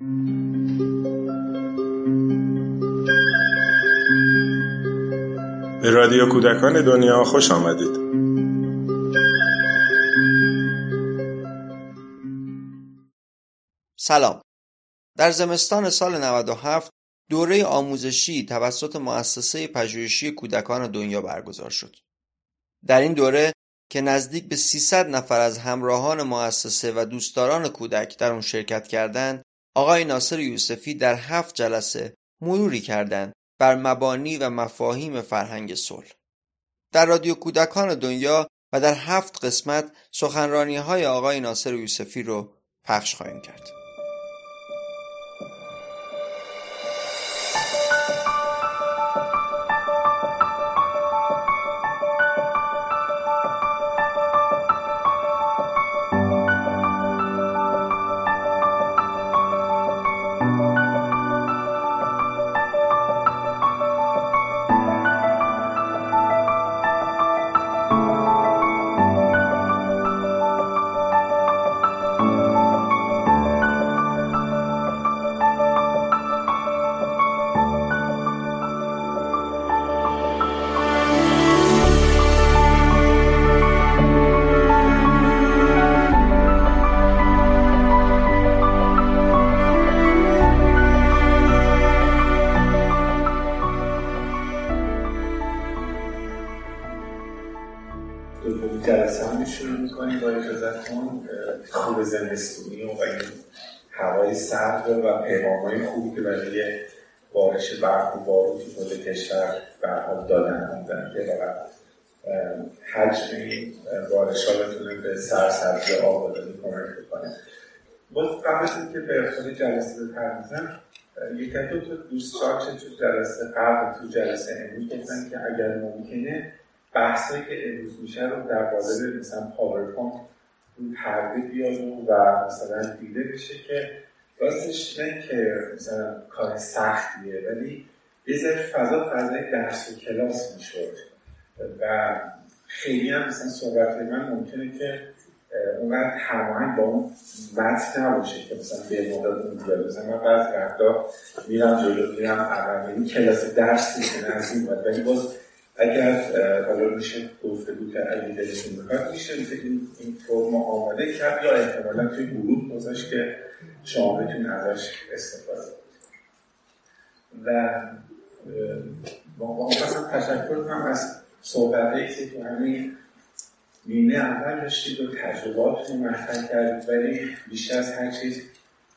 به رادیو کودکان دنیا خوش آمدید سلام در زمستان سال 97 دوره آموزشی توسط مؤسسه پژوهشی کودکان دنیا برگزار شد. در این دوره که نزدیک به 300 نفر از همراهان مؤسسه و دوستداران کودک در آن شرکت کردند، آقای ناصر یوسفی در هفت جلسه مروری کردند بر مبانی و مفاهیم فرهنگ صلح. در رادیو کودکان دنیا و در هفت قسمت سخنرانی های آقای ناصر یوسفی رو پخش خواهیم کرد. برف و بارون تو کل کشور برها دادن آمدن که حجم این بارش ها بتونه به سرسبزی آبادانی کمک بکنه باز قبل اینکه به خود جلسه بپردازم یک دو تا دوستان چه تو جلسه قبل تو جلسه امروز گفتن که اگر ممکنه بحثایی که امروز میشه رو در قالب مثلا پاورپوینت اون پرده بیاد و مثلا دیده بشه که راستش نه که مثلا کار سختیه ولی یه ذره فضا فضای درس و کلاس می‌شد و خیلی هم مثلا صحبت من ممکنه که اونقدر هماهنگ با اون متن نباشه که مثلا به مدت اون بیاد. مثلا من بعض وقتا میرم جلو میرم اول یعنی کلاس درس نیست از این ولی باز اگر حالا میشه گفتگو کرد اگه دلتون بخواد میشه این, فرم آماده کرد یا احتمالا توی گروه گذاشت که شما بتونید ازش استفاده. و با خواستم تشکر کنم از صحبت که تو همین نیمه اول داشتید و تجربات رو مطرح کردید ولی بیشتر از هر چیز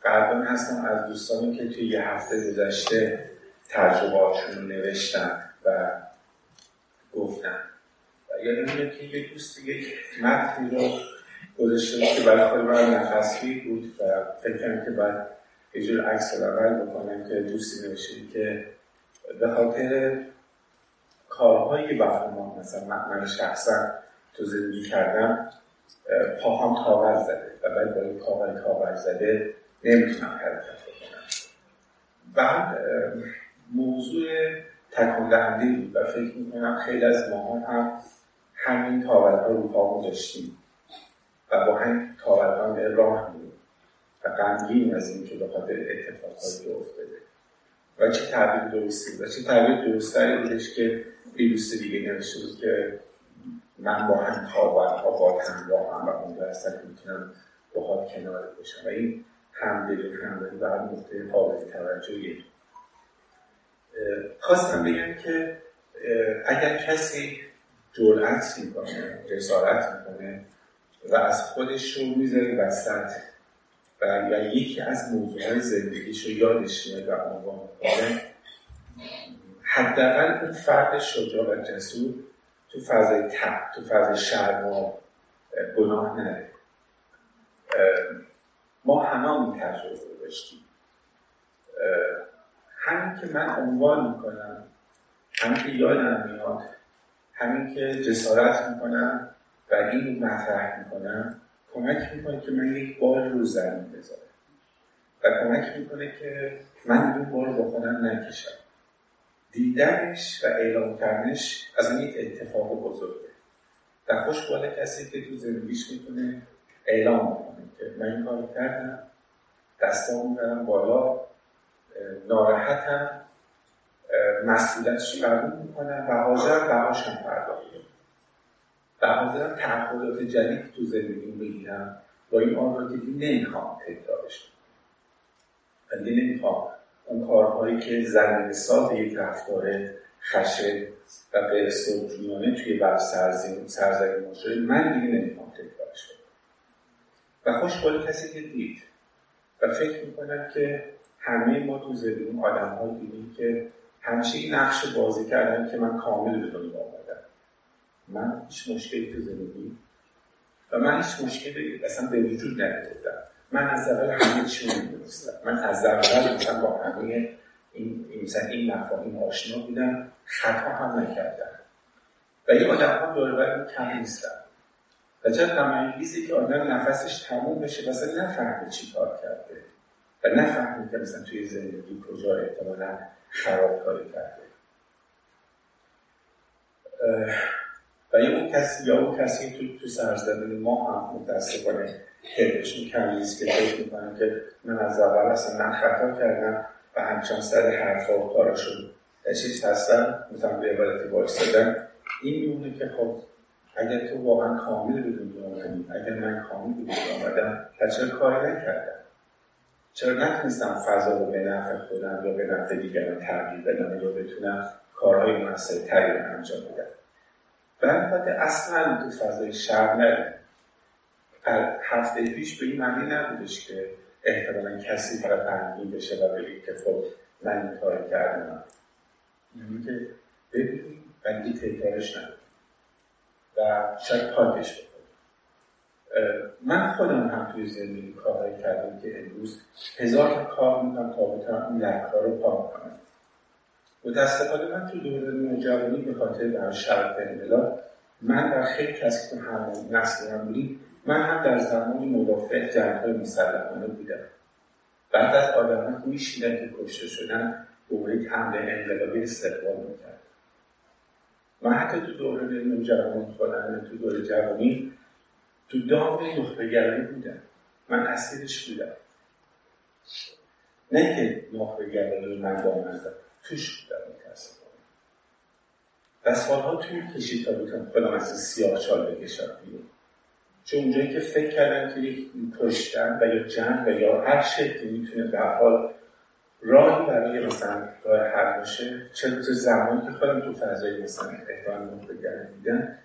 قدران هستم از دوستانی که توی یه هفته گذشته تجرباتشون رو نوشتن و گفتن. و یادم که یک دوست یک متنی رو گذاشته که برای خود من نفسگی بود و فکر کنم که باید یه جور عکس اول بکنم که دوستی نوشید که به خاطر کارهایی برای ما مثلا من شخصا تو زندگی کردم پاهم کاغذ زده و باید با این کاغذ کاغذ زده نمی‌تونم حرکت بکنم. بعد موضوع تکون دهنده بود و فکر می‌کنم خیلی از ما هم همین کاغذ ها رو پامون داشتیم. و با کاغذ ها راه میریم. و غمگین از اینکه به خاطر اتفاقاتی که افتاده و چه تعبیر درستی و چه تعبیر درستری بودش که یه دوست دیگه نوشته بود که من با هم ها با همراهم و اون که می‌تونم با کنار باشم. و این همدلی همدلی و هم نقطه قابل توجهیه. خواستم بگم که اگر کسی جرأت می‌کنه جسارت می‌کنه و از خودش رو می‌ذاره وسط و یکی از موضوعهای زندگیش رو یادش میاد و عنوان می‌کنه. حداقل اون فرد شجاع و جسور تو فضای تب تو فضای شرم گناه نده ما همه اون تجربه رو داشتیم. همین که من عنوان می‌کنم همین که یادم میاد همین که جسارت می‌کنم و این مطرح می‌کنم کمک می‌کنه که من یک بار رو زمین بذارم. و کمک می‌کنه که من این بار با خودم نکشم. دیدنش و اعلام کردنش از این یک اتفاق بزرگه. و خوش کسی که تو زندگیش می‌تونه اعلام کنه که من این کار کردم دستام می‌برم بالا ناراحتم مسئولیتش قبول می‌کنم و حاضرم بهاشم پرداخت. و حاضرم تعهدات جدید تو زندگی بگیرم. با این آن رو دیگه نمی‌خوام تکرارش و دیگه نمی‌خوام اون کارهایی که زمین ساز یک رفتار خشه و غیر سلطیانه توی بر سرزمین شده من دیگه نمی‌خوام تکرارش و خوشبالی کسی که دید. و فکر می‌کنم که همه ما تو زندگی آدم ها دیدیم که همیشه این نقش بازی کردن که من کامل به دنیا من هیچ مشکلی تو زندگی و من هیچ مشکلی اصلا به وجود نمی‌دادم من از اول همه چی می‌دونستم. من از اول مثلا با همه این مثلا این مفاهیم آشنا بودم. خطا هم نکردم. و این آدم ها دور کم نیستن. و چرا تمایلیزی که آدم نفسش تموم بشه مثلا نفهمه چی کار کرده. و نفهمه که مثلا توی زندگی کجا احتمالا خرابکاری کرده. و یا اون کسی یا اون کسی تو تو سرزمین ما هم متاسفانه حدشون کمی که فکر می‌کنن که من از اول اصلا من خطا کردم و همچنان سر حرفا و کاراشون چیز هستن مثلا به عبارتی وایستادن. این میمونه که خب اگر تو واقعا کامل به دنیا آمدی اگر من کامل به دنیا آمدم چرا کاری نکردم؟ چرا نتونستم فضا رو به نفع خودم یا به نفع دیگران تغییر بدم یا بتونم کارهای موثرتری رو انجام بدم؟ برای اصلا تو فضای شب نریم هفته پیش به این معنی نبودش که احتمالا کسی فقط غمگین بشه و بگه که خب من این کار کردم. یعنی که ببینیم و دیگه تکرارش نداریم و شاید پاکش بکنیم. من خودم هم توی زندگی کارهایی کردم که امروز هزار کار می‌کنم تا بتونم اون لکها رو پاک کنم متاسفانه من توی دوره نوجوانی به خاطر در شرط انقلاب من در خیلی کسی که هم نسل بودیم من هم در زمان مدافع جنگهای مسلحانه بودم. بعد از آدم که میشیدن که کشته شدن دوره حمله انقلابی استقبال می‌کرد من حتی تو دوره نوجوانی خودم تو دوره جوانی تو دام نخبهگرایی بودم. من اسیرش بودم. نه که نخبهگرایی من دامنزم توش متاسفانه و سالها طول کشید تا بتونم خودم از سیاه چال بکشم بیرون. چون اونجایی که فکر کردن که یک کشتن و یا جنگ و یا هر شکلی می‌تونه به حال راهی برای مثلا راه حل باشه چه زمانی که خودم تو فضای مثلا احتمال بگرد دیدن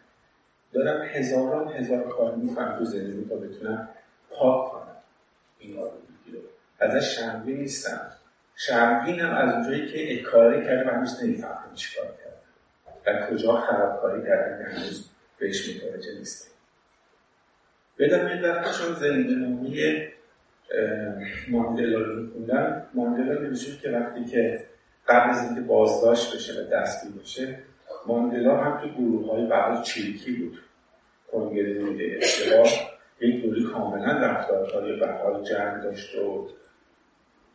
دارم هزاران هزار کار می‌کنم تو زندگی تا بتونم پاک کنم. این آلودگی رو. ازش شرمگین نیستم. شرمگینم از اونجایی که کاری کرده من هنوز نمی‌فهمم چیکار کردم و کجا خرابکاری کردم که هنوز بهش متوجه نیستم. بدم این وقت چون زندگی نامی ماندلا رو میخوندم. ماندلا نوشته که وقتی که قبل از اینکه بازداشت بشه و دستگیر بشه ماندلا هم تو گروه های بعض چریکی بود. کنگره میده اشتباه یک دوری کاملا رفتارهای به حال جنگ داشت و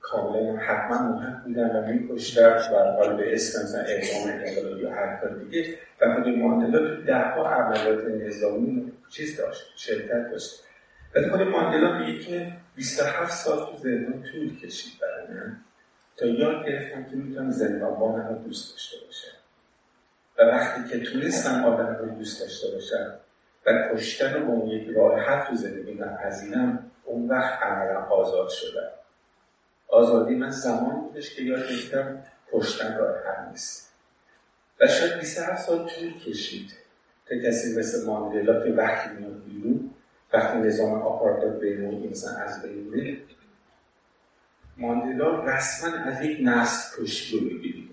کاملا حتما مهم بودن و میکشتن و حال به اسم مثلا اعلام انقلاب یا هر کار دیگه و خود ماندلا تو ده ها عملیات نظامی چیز داشت شرکت داشت. ولی خود ماندلا میگه که 27 سال تو زندان طول کشید برای من. تا یاد گرفتم که می‌تونم زندانبان رو دوست داشته باشم. و وقتی که تونستم آدم رو دوست داشته باشم و کشتن رو اون یک راه حل تو زندگی نپذیرم اون وقت عملا آزاد شدم. آزادی من زمان بودش که یاد گرفتم کشتن راه حل نیست. و شاید 27 سال طول کشید تا کسی مثل ماندلا که وقتی میاد بیرون وقتی نظام آپارتاید بین انسان از بین ماندلا رسما از یک نسل کشی رو می‌گیری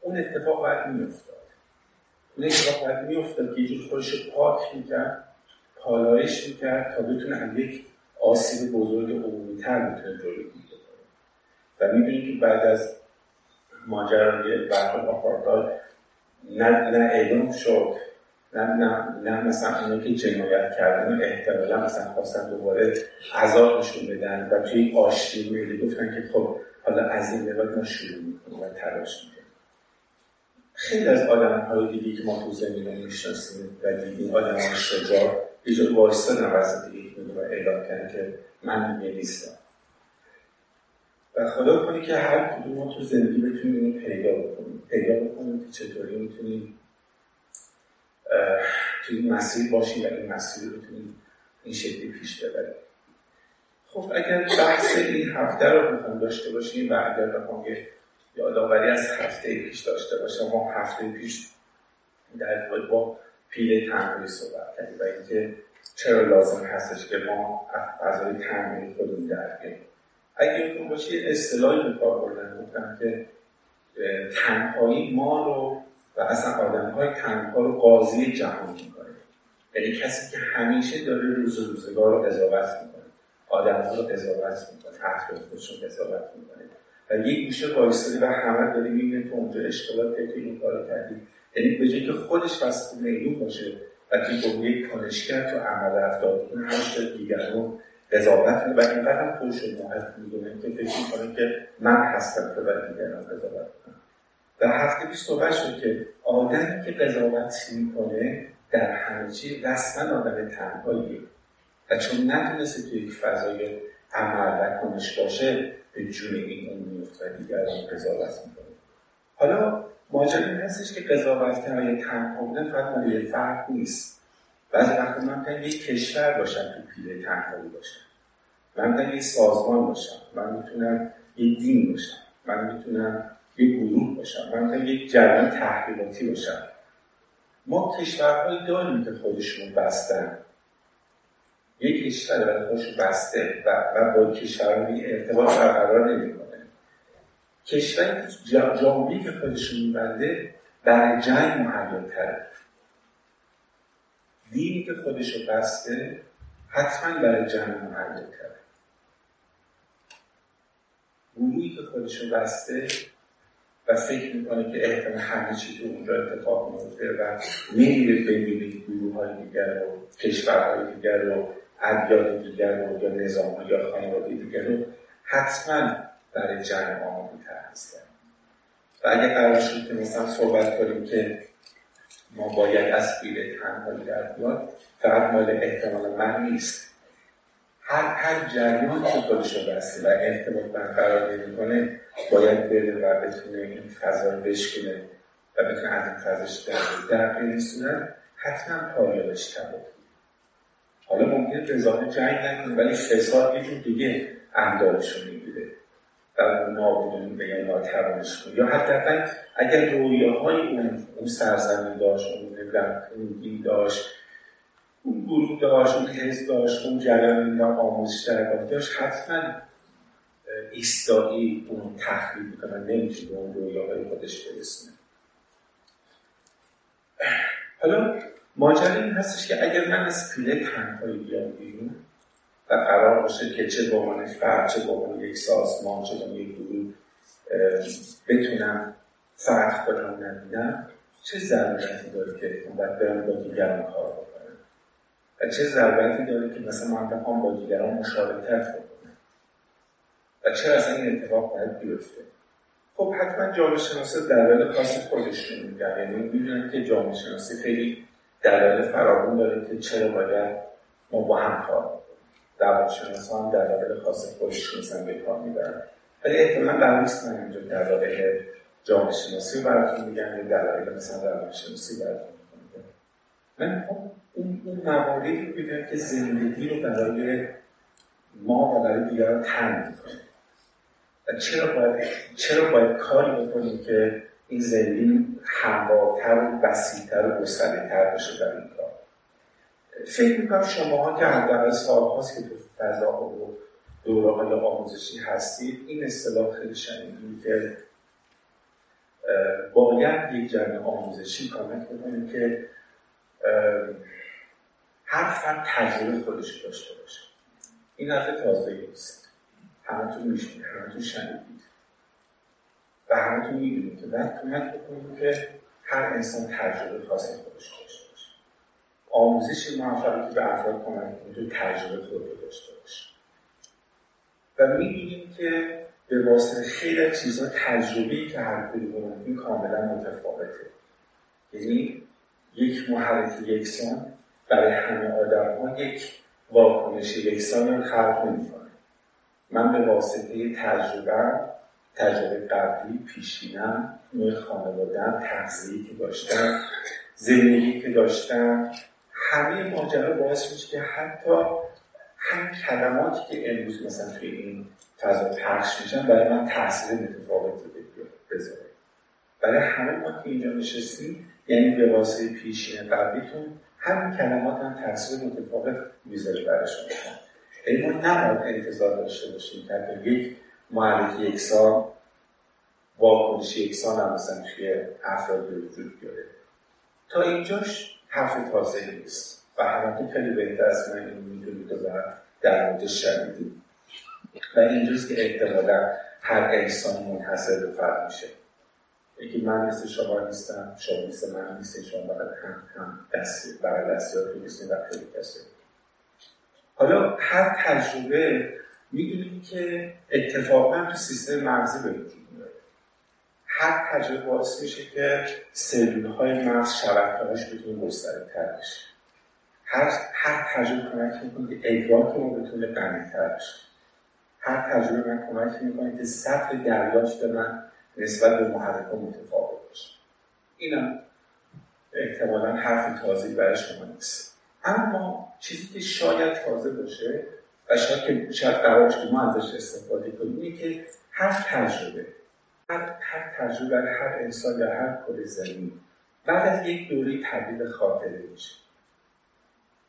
اون اتفاق باید میافتاد. اون اتفاق باید میافتاد که یه خودش پاک می‌کرد پالایش می‌کرد تا بتونه از یک آسیب بزرگ عمومی تر بتونه جلوگیری کنه و می‌بینید که بعد از ماجرای برخورد آپارتاید نه نه اعلام شد نه نه نه مثلا اینو که جنایت کردن احتمالا مثلا خواستن دوباره عذابشون بدن و توی آشتی میلی گفتن که خب حالا از این بعد ما شروع می‌کنیم و تلاش می‌کنیم. خیلی از آدم های دیگه که ما تو زمین می‌شناسیم و دیدیم آدم های شجاع یه جور وایستادن وسط یک و اعلام کردن که من دیگه نیستم و خدا کنی که هر کدوم ما تو زندگی بتونیم اینو پیدا بکنیم. پیدا بکنیم که چطوری می‌تونیم توی این مسیر باشیم و این مسیر رو بتونیم این شکلی پیش ببریم. خب اگر بحث این هفته رو بخوام داشته باشیم و اگر بخوام یه یادآوری از هفته پیش داشته باشم ما هفته پیش در با پیله تنبیلی صحبت کردیم و اینکه چرا لازم هستش که ما فضای تنبیلی خودمون درک اگه یادتون باشه یه اصطلاحی به کار بردن گفتم که تنهایی ما رو و اصلا آدم های تنها رو قاضی جهان می‌کنه. یعنی کسی که همیشه داره روز روزگار رو قضاوت می‌کنه. آدم ها رو قضاوت می‌کنه اطراف خودش رو قضاوت می‌کنه. و یک گوشه وایستادی و همه داری می‌بینه تو اونجا که این کار کردی یعنی به جایی که خودش وسط میدون باشه و که با یک کنشگر تو عمل رفتار کنه همش دیگران قضاوت و اینقدر هم خودش رو محل می‌دونه که فکر می‌کنه که من هستم که برای دیگران قضاوت کنم و هفته پیش صحبت شد که آدمی که قضاوت می‌کنه در همه چی رسما آدم تنهاییه. و چون نتونسته توی یک فضای عمل و کنش باشه به جون این اون میفت و دیگران قضاوت می‌کنه. حالا ماجرا این هستش که قضاوت کردن تنها فقط مال یه فرد نیست. بعضی وقتا من می‌تونم یک کشور باشم تو پیله تنهایی باشم من می‌تونم یک سازمان باشم. من می‌تونم یک دین باشم. من می‌تونم یک گروه باشم. من می‌تونم یک جریان تحقیقاتی باشم. ما کشورهایی داریم که خودشون بستن. یک کشور برای خودش بسته و, و با کشورهای ارتباط برقرار نمی‌کنه. کشوری که جامعی که خودشون میبنده برای جنگ محیل تره دینی که خودشو بسته حتما برای جنگ محیل تره گروهی که خودشو بسته و فکر می‌کنه که احتمال همه چی تو اونجا اتفاق میفته و میره ببینه گروه های دیگر و کشورهای دیگر و ادیان دیگر و یا نظام یا خانواده دیگر رو حتما برای جنگ آماده هستن. و اگر قرار شد که مثلا صحبت کنیم که ما باید از پیل تنهایی در بیاد فقط مال احتمال من نیست. هر هر جریان که خودش بسته و ارتباط برقرار نمی‌کنه باید بره و بتونه این فضا رو بشکنه و بتونه از این فضاش در در صورت حتما پایابش کرد حالا ممکنه به جنگ نکنه ولی فساد یه دیگه اندارش رو می‌گیره. و نابودی بگن ناتوانش کنه یا حتی اگر رویاهای اون اون سرزمین داشت اون اون دین داشت اون گروه داشت اون حزب داشت اون جریان آموزش در داشت حتما ایستایی اون تخریب می‌کنه نمی‌تونه به اون رویاهای خودش برسونه. حالا ماجرا این هستش که اگر من از پیله تنهایی بیام بیرون و قرار باشه که چه به عنوان فرد چه به عنوان یک سازمان چه به یک گروه بتونم فرق خودم نبینم. چه ضرورتی داره که باید برم با دیگران کار بکنم؟ و چه ضرورتی داره که مثلا من بخوام با دیگران مشارکت بکنم؟ و چرا اصلا این اتفاق باید بیفته؟ خب حتما جامعه شناسی دلایل خاص خودشون میگن. یعنی می‌دونن که جامعه شناسی خیلی دلایل فراوون داره که چرا باید ما با هم کار روانشناسان در دلایل خاص خودشون مثلا به کار می‌برن. ولی احتمالا در نیست من اینجا دلایل جامعه شناسی براتون میگم یا دلایل مثلا روانشناسی براتون میگم. من خب اون, اون مواردی رو بگم که زندگی رو برای ما و برای دیگران تنگ می‌کنه. و چرا باید, چرا باید کاری بکنیم که این زندگی هموارتر و وسیعتر و گستردهتر بشه در این کار؟ فکر می‌کنم شماها که حداقل سالهاست که تو فضا و دوره آموزشی هستید این اصطلاح خیلی شنیدیم که باید یک جمع آموزشی کامنت بکنیم که هر فرد تجربه خودش داشته باشه. این حرف تازه نیست. همه تو میشونید تو شنیدید. و همه تو می‌دونید که باید کمک بکنیم که هر انسان تجربه خاص خودش داشته آموزش موفقیتی به افراد کمک کنه تو تجربه خود داشته باشه. و می‌بینیم که به واسطه خیلی چیزا تجربه‌ای که هر کدوم این کاملا متفاوته. یعنی یک محرک یکسان برای همه آدم ها یک واکنش یکسان رو خلق نمی‌کنه. من به واسطه تجربه تجربه قبلی پیشینم نوع خانوادم تغذیه‌ای که داشتم زندگی که داشتم همه ماجرا باعث میشه که حتی هم کلماتی که امروز مثلا توی این فضا پخش میشن برای من تاثیر متفاوتی بذاره. برای همه ما که اینجا نشستیم یعنی به واسطه پیشین قبلیتون همین کلمات هم تاثیر متفاوت می‌ذاره برای شما ای ما نباید انتظار داشته باشیم که یک معرفی یک سال واکنش یکسان هم مثلا توی افراد وجود بیاره. تا اینجاش حرف تازه نیست. و همه خیلی بهتر از من این می‌دونید و در مورد شنیدید و اینجاست که احتمالا هر انسان منحصر به فرد میشه. یکی من مثل شما نیستم شما مثل من نیستم شما باید هم هم دستی برای دستی ها نیستیم و خیلی کسی حالا هر تجربه می‌دونیم که اتفاقا تو سیستم مغزی به هر تجربه باعث میشه که سلول های مغز شبکه‌هاش بتونه گسترده بشه. هر هر تجربه کمک می‌کنه که ادراک ما بتونه غنی‌تر بشه. هر تجربه من کمک می‌کنه که سطح دریافت من نسبت به محرک متفاوت باشه. اینم احتمالا حرف تازه برای شما نیست. اما چیزی که شاید تازه باشه و شاید که شاید قرار که ما ازش استفاده کنیم که هر تجربه هر, تجربه برای هر انسان یا هر کل زمین بعد از یک دوره تبدیل خاطره میشه.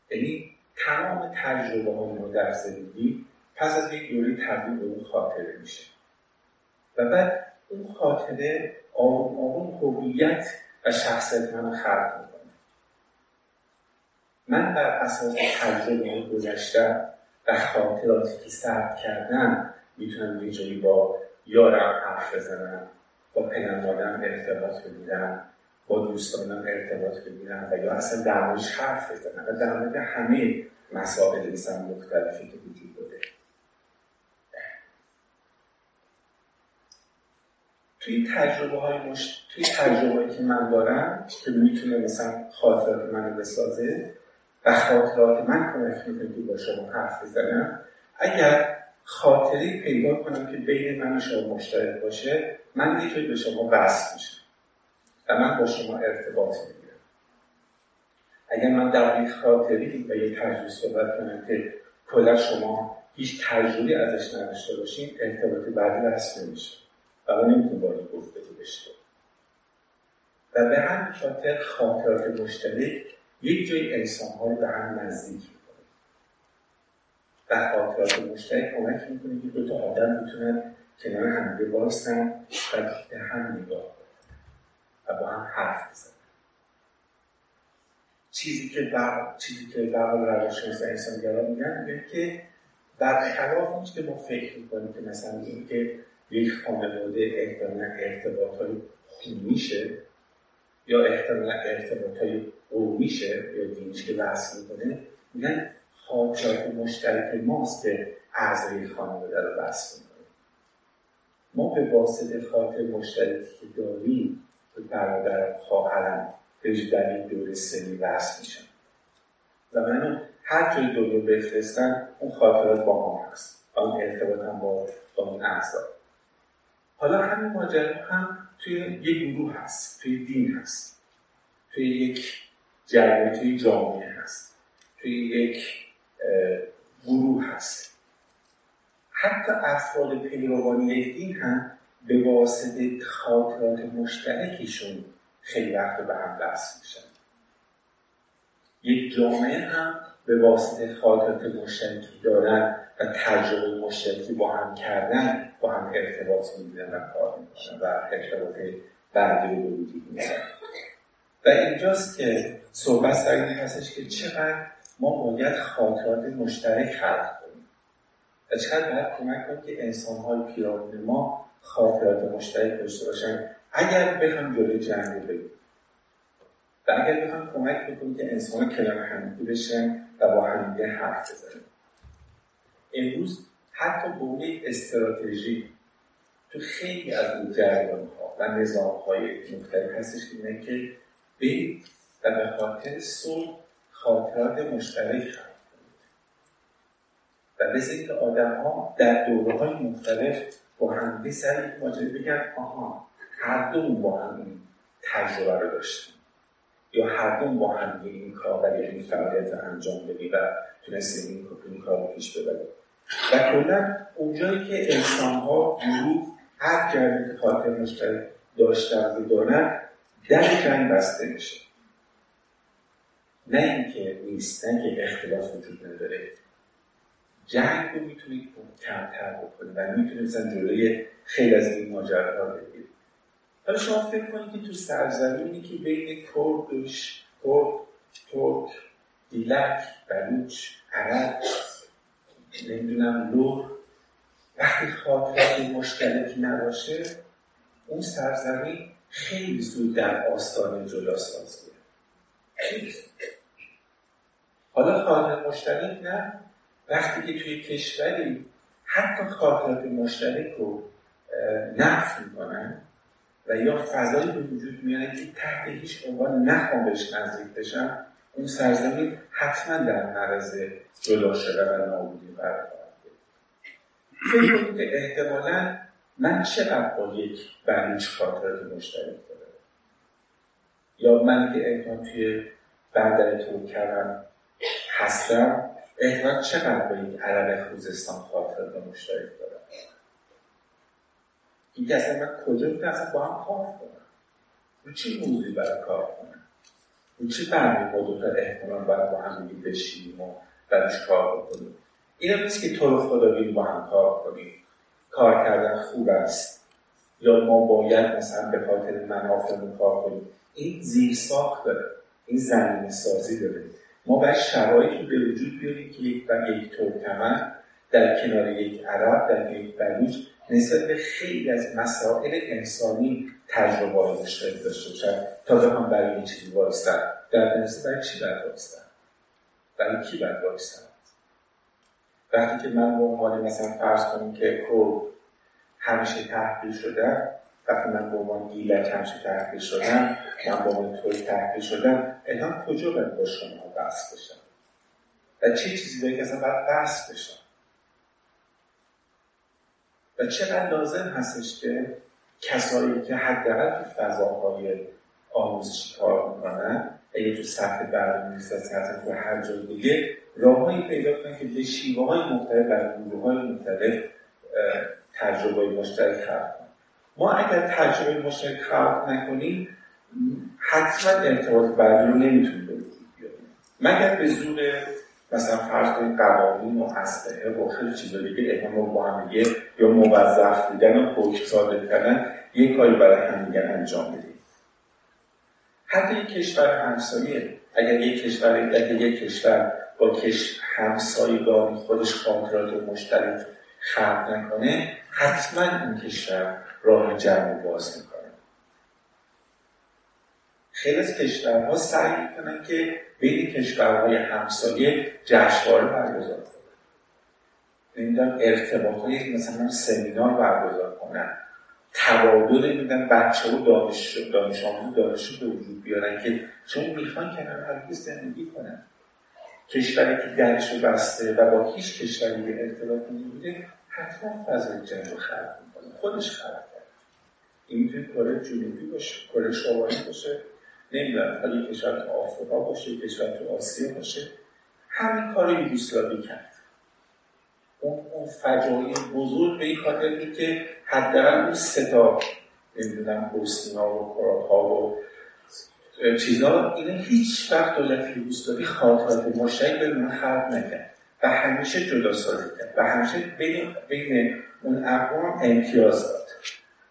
یعنی تمام تجربه ما در زندگی پس از یک دوره تبدیل به اون خاطره میشه. و بعد اون خاطره آروم هویت و شخصیت من خلق می‌کنه. من بر اساس تجربه گذشته و خاطراتی که ثبت کردم می‌تونم یه جایی با یارم حرف بزنم. با پدرمادرم ارتباط بگیرم. با دوستانم ارتباط بگیرم. و یا اصلا در حرف بزنم. و در مورد همه مسائل مثلا مختلفی که وجود داره. توی تجربه های مش... توی تجربه که من دارم که می‌تونه مثلا خاطرات منو بسازه و خاطرات من می‌کنه که با شما حرف بزنم اگر خاطری پیدا کنم که بین من و شما مشترک باشه من یه به شما وصل میشم و من با شما ارتباط می‌گیرم. اگر من در یک خاطری و یک تجربه صحبت کنم که کلا شما هیچ تجربی ازش نداشته باشین ارتباط بعدی وصل نمیشه و ما نمی‌تونیم باید گفتگو بشه و به همین خاطر خاطرات مشترک یک جای انسان ها رو به هم نزدیک. و خاطرات مشترک کمک می‌کنه که دو تا آدم می‌تونن کنار هم بایستن و به هم نگاه کنن و با هم حرف بزنن. چیزی که در چیزی که در روانشناس انسانگرا میگن میگن که برخلاف اون که ما فکر می‌کنیم که مثلا این که یک خانواده احتمالا ارتباط های خونیشه یا احتمالا ارتباط های قومیشه یا دینیش که وصل می‌کنه میگن خاطرات مشترک ماست که اعضای خانواده رو وصل می‌کنه ما به واسطه خاطر مشترکی که داریم به برادر خواهرم به در این دور سنی وصل میشن و منو هر جای دنیا بفرستن اون خاطرات با ما هست. اون ارتباط هم با, با اون اعضا. حالا همین ماجرا هم توی یک گروه هست توی دین هست. توی یک جریان توی جامعه هست. توی یک گروه هست. حتی افراد پیروان دین هم به واسطه خاطرات مشترکشون خیلی وقت به هم وصل میشن. یک جامعه هم به واسطه خاطرات مشترکی دارن و تجربه مشترکی با هم کردن با هم ارتباط می‌گیرن و کار می‌کنن و ارتباط بعدی رو وجود میارن و اینجاست که صحبت سر این هستش که چقدر ما باید خاطرات مشترک خلق کنیم. و چقدر باید کمک کنیم که انسان های پیرامون ما خاطرات مشترک داشته باشن. اگر بخوام جلوی جنگ رو بگیم و اگر بخوام کمک بکنیم که انسان کنار همدیگه بشن و با همدیگه حرف بزنیم امروز حتی به یک استراتژی تو خیلی از این جریان ها و نظام های مختلف هستش که که برید و به خاطر صلح خاطرات مشترک خلق کنید و مثل که آدم ها در دوره های مختلف با هم سر یک ماجره بگن آها هر دو با هم این تجربه رو داشتیم. یا هر دو با هم این کار و این فعالیت انجام بدیم و تونستیم این کار رو پیش ببریم. و کلا اونجایی که انسان ها گروه هر جایی که خاطر مشترک داشتن و دارن در بسته میشه. نه اینکه نیست نه اینکه اختلاف وجود نداره. جنگ رو می‌تونید کمتر بکنید و می‌تونید مثلا جلوی خیلی از این ماجراها بگیرید حالا شما فکر کنید که تو سرزمینی که بین کرد کرد ترک دیلک بلوچ عرب نمی‌دونم لور وقتی خاطرات مشکلاتی نباشه اون سرزمین خیلی زود در آستانه جداسازیه حالا خاطر مشترک نه؟ وقتی که توی کشوری حتی خاطرات مشترک رو نفت می‌کنن و یا فضایی به وجود میانه که تحت هیچ عنوان نخوام بهش نزدیک بشن اون سرزمین حتما در معرض جدا شده و نابودی قرار فکر که احتمالا من چقدر با یک بلوچ خاطرات مشترک دارم؟ یا من که احتمال توی بندر توکرم هستم احتمال چقدر با یک عرب خوزستان خاطرات مشترک دارم این که اصلا من کجا اصلا با هم کار کنم. رو چی موضوعی برای کار کنم؟ رو چی برمی با دوتا احتمال برای با هم بشیم و برش کار بکنیم؟ این نیست که تو رو خدا با هم کار کنیم. کار کردن خوب است. یا ما باید مثلا به خاطر منافعمون کار کنیم. این زیر ساخت داره. این زمین سازی داره. ما باید شرایطی به وجود بیاریم که یک و یک ترکمن در کنار یک عرب در یک بلوچ نسبت به خیلی از مسائل انسانی تجربه های مشترک داشته باشن تا هم برای این چیزی وایستن. در نسبت برای چی باید وایستن؟ برای کی باید وایستن؟ وقتی که من به عنوان مثلا فرض کنیم که کرد همیشه تحقیل شده وقتی من به عنوان گیلک همیشه تحقیل شدم من به عنوان توی تحقیل شدم الان کجا باید با شما؟ بحث بشم و چه چیزی داره که اصلا باید بحث بشم و چقدر لازم هستش که کسایی که حداقل تو فضاهای آموزشی کار می‌کنن اگه تو سطح برنامه نیست سطح تو هر جای دیگه راههایی پیدا کنن که به شیوه های مختلف و گروه های مختلف تجربه مشترک خلق کنن. ما اگر تجربه مشترک خلق نکنیم حتما ارتباط بعدی رو نمی‌تونیم مگر به زور مثلا فرض قوانین و اسلحه و خیلی چیزا دیگه احتمال با هم یا موظف بودن و حکم صادر کردن یه کاری برای همدیگه انجام بدیم. حتی یک کشور همسایه اگر یک کشور اگر یک کشور با کش همسایگان خودش خاطرات مشترک خلق نکنه حتما این کشور راه جمع باز می‌کنه. خیلی از کشورها سعی می‌کنن که بین کشورهای همسایه جشنواره برگزار کنن. نمی‌دونم ارتباط های مثلا سمینار برگزار کنن. تبادل میدن بچه و دانش دانش آموز دانش به وجود بیارن که چون می‌خوان کنار هرگز زندگی کنن. کشوری که درش بسته و با هیچ کشوری به ارتباط نمیده حتما فضای جنگ رو می‌کنه. خودش خلق کرد این می‌تونه کره جنوبی باشه کره شمالی باشه. نمی‌دونم حالا کشور تو آفریقا باشه کشور تو آسیا باشه. همین کار یوگسلاوی کرد. اون اون فجایع بزرگ به این خاطر که حداقل اون ستا نمی‌دونم بوسنیا و کاراتها و چیزا اینا هیچ وقت دولت یوگسلاوی خاطرات مشترک بدون خلق نکرد. و همیشه جدا سازی کرد. و همیشه بین, بین اون اقوام امتیاز داد.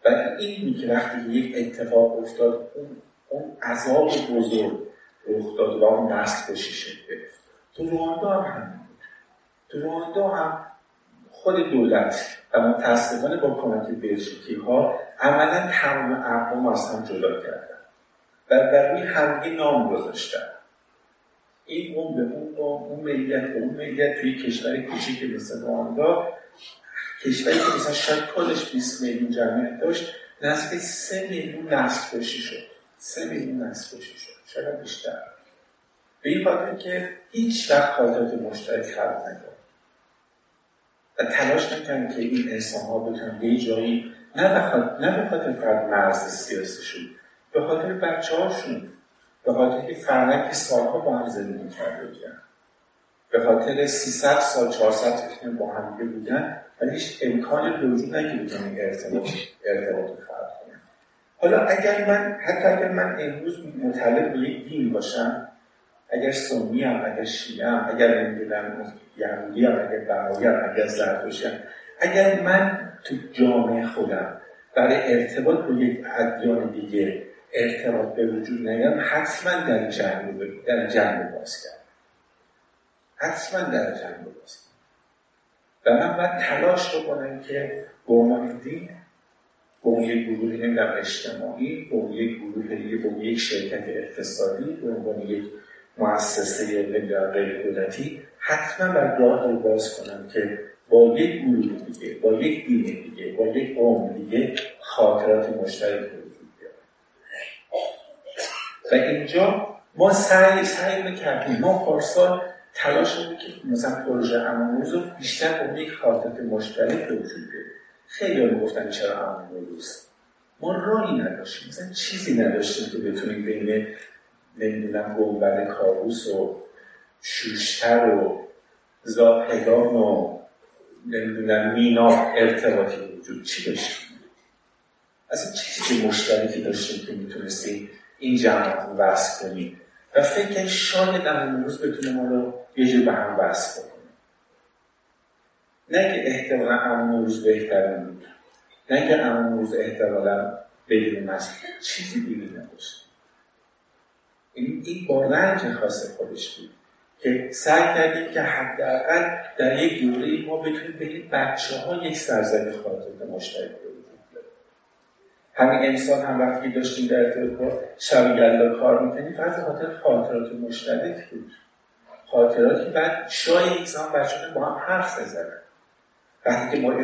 و این که وقتی یک اتفاق افتاد اون اون عذاب بزرگ رخ داد و اون نسل کشی شد تو رواندا هم همین تو رواندا هم خود دولت و متاسفانه با کمک بلژیکی ها عملا تمام اقوام از هم جدا کردن و بر روی همگی نام گذاشتن. این اون به اون اون ملیت به اون ملیت توی کشور کوچیک مثل رواندا کشوری که مثلا شاید کلش 20 میلیون جمعیت داشت نزدیک 3 میلیون نسل کشی شد. 3 میلیون نسل کشی شد. بیشتر؟ به این خاطر که هیچ وقت خاطرات مشترک خلق نکرد و تلاش نکنیم که این انسان ها بتونن به جایی نه به خاطر فقط مرز سیاسیشون به خاطر بچه هاشون به خاطر که فرنگ که سالها با هم زندگی کرده بودن. به خاطر 300 سال 400 سال با هم بودن ولی هیچ امکان وجود نگه بتونن ارتباط ارتباط حالا اگر من حتی اگر من امروز متعلق به یک دین باشم اگر سنی هم اگر شیعه هم اگر نمی‌دونم یهودی هم اگر بهایی هم اگر هم اگر من تو جامعه خودم برای ارتباط با یک ادیان دیگه ارتباط به وجود نیام حتما در جنگ در جنگ باز کرد حتما در جنگ باز و من باید تلاش بکنم که به عنوان دین به یک گروه نمی‌دونم اجتماعی به یک گروه دیگه به یک شرکت اقتصادی به عنوان یک مؤسسه غیر دولتی حتما باید راه رو باز کنم که با یک گروه دیگه با یک دین دیگه با یک قوم دیگه خاطرات مشترک بیاره و اینجا ما سعی سعی می‌کردیم ما پارسال تلاش بود که مثلا پروژه اماموز رو بیشتر با یک خاطرات مشترک به وجود بیاره خیلی گفتن چرا اماموز ما راهی نداشتیم. مثلا چیزی نداشتیم که بتونیم بین نمی‌دونم گنبد کابوس و شوشتر و زاهدان و نمی‌دونم مینا ارتباطی وجود چی داشتیم. اصلا چه چیزی مشترکی داشتیم که می‌تونستیم این جمع رو وصل کنیم. و فکر کنیم شاید در روز بتونه ما رو یه جور به هم وصل کنیم. نه که احتمالا امون روز بهترین بود. نه که امون روز احتمالا بدون است چیزی دیگه نداشت این, این با رنج خاص خودش بود. که سعی کردیم که حداقل در یک دوره ما بتونیم به بچه ها یک سرزمین خاطرات مشترک همین انسان هم وقتی داشتیم در ارتباط با شب کار می‌کنیم فقط خاطر خاطرات مشترک بود. خاطراتی بعد شاید زمان بچه با هم حرف بزنن. وقتی که ما,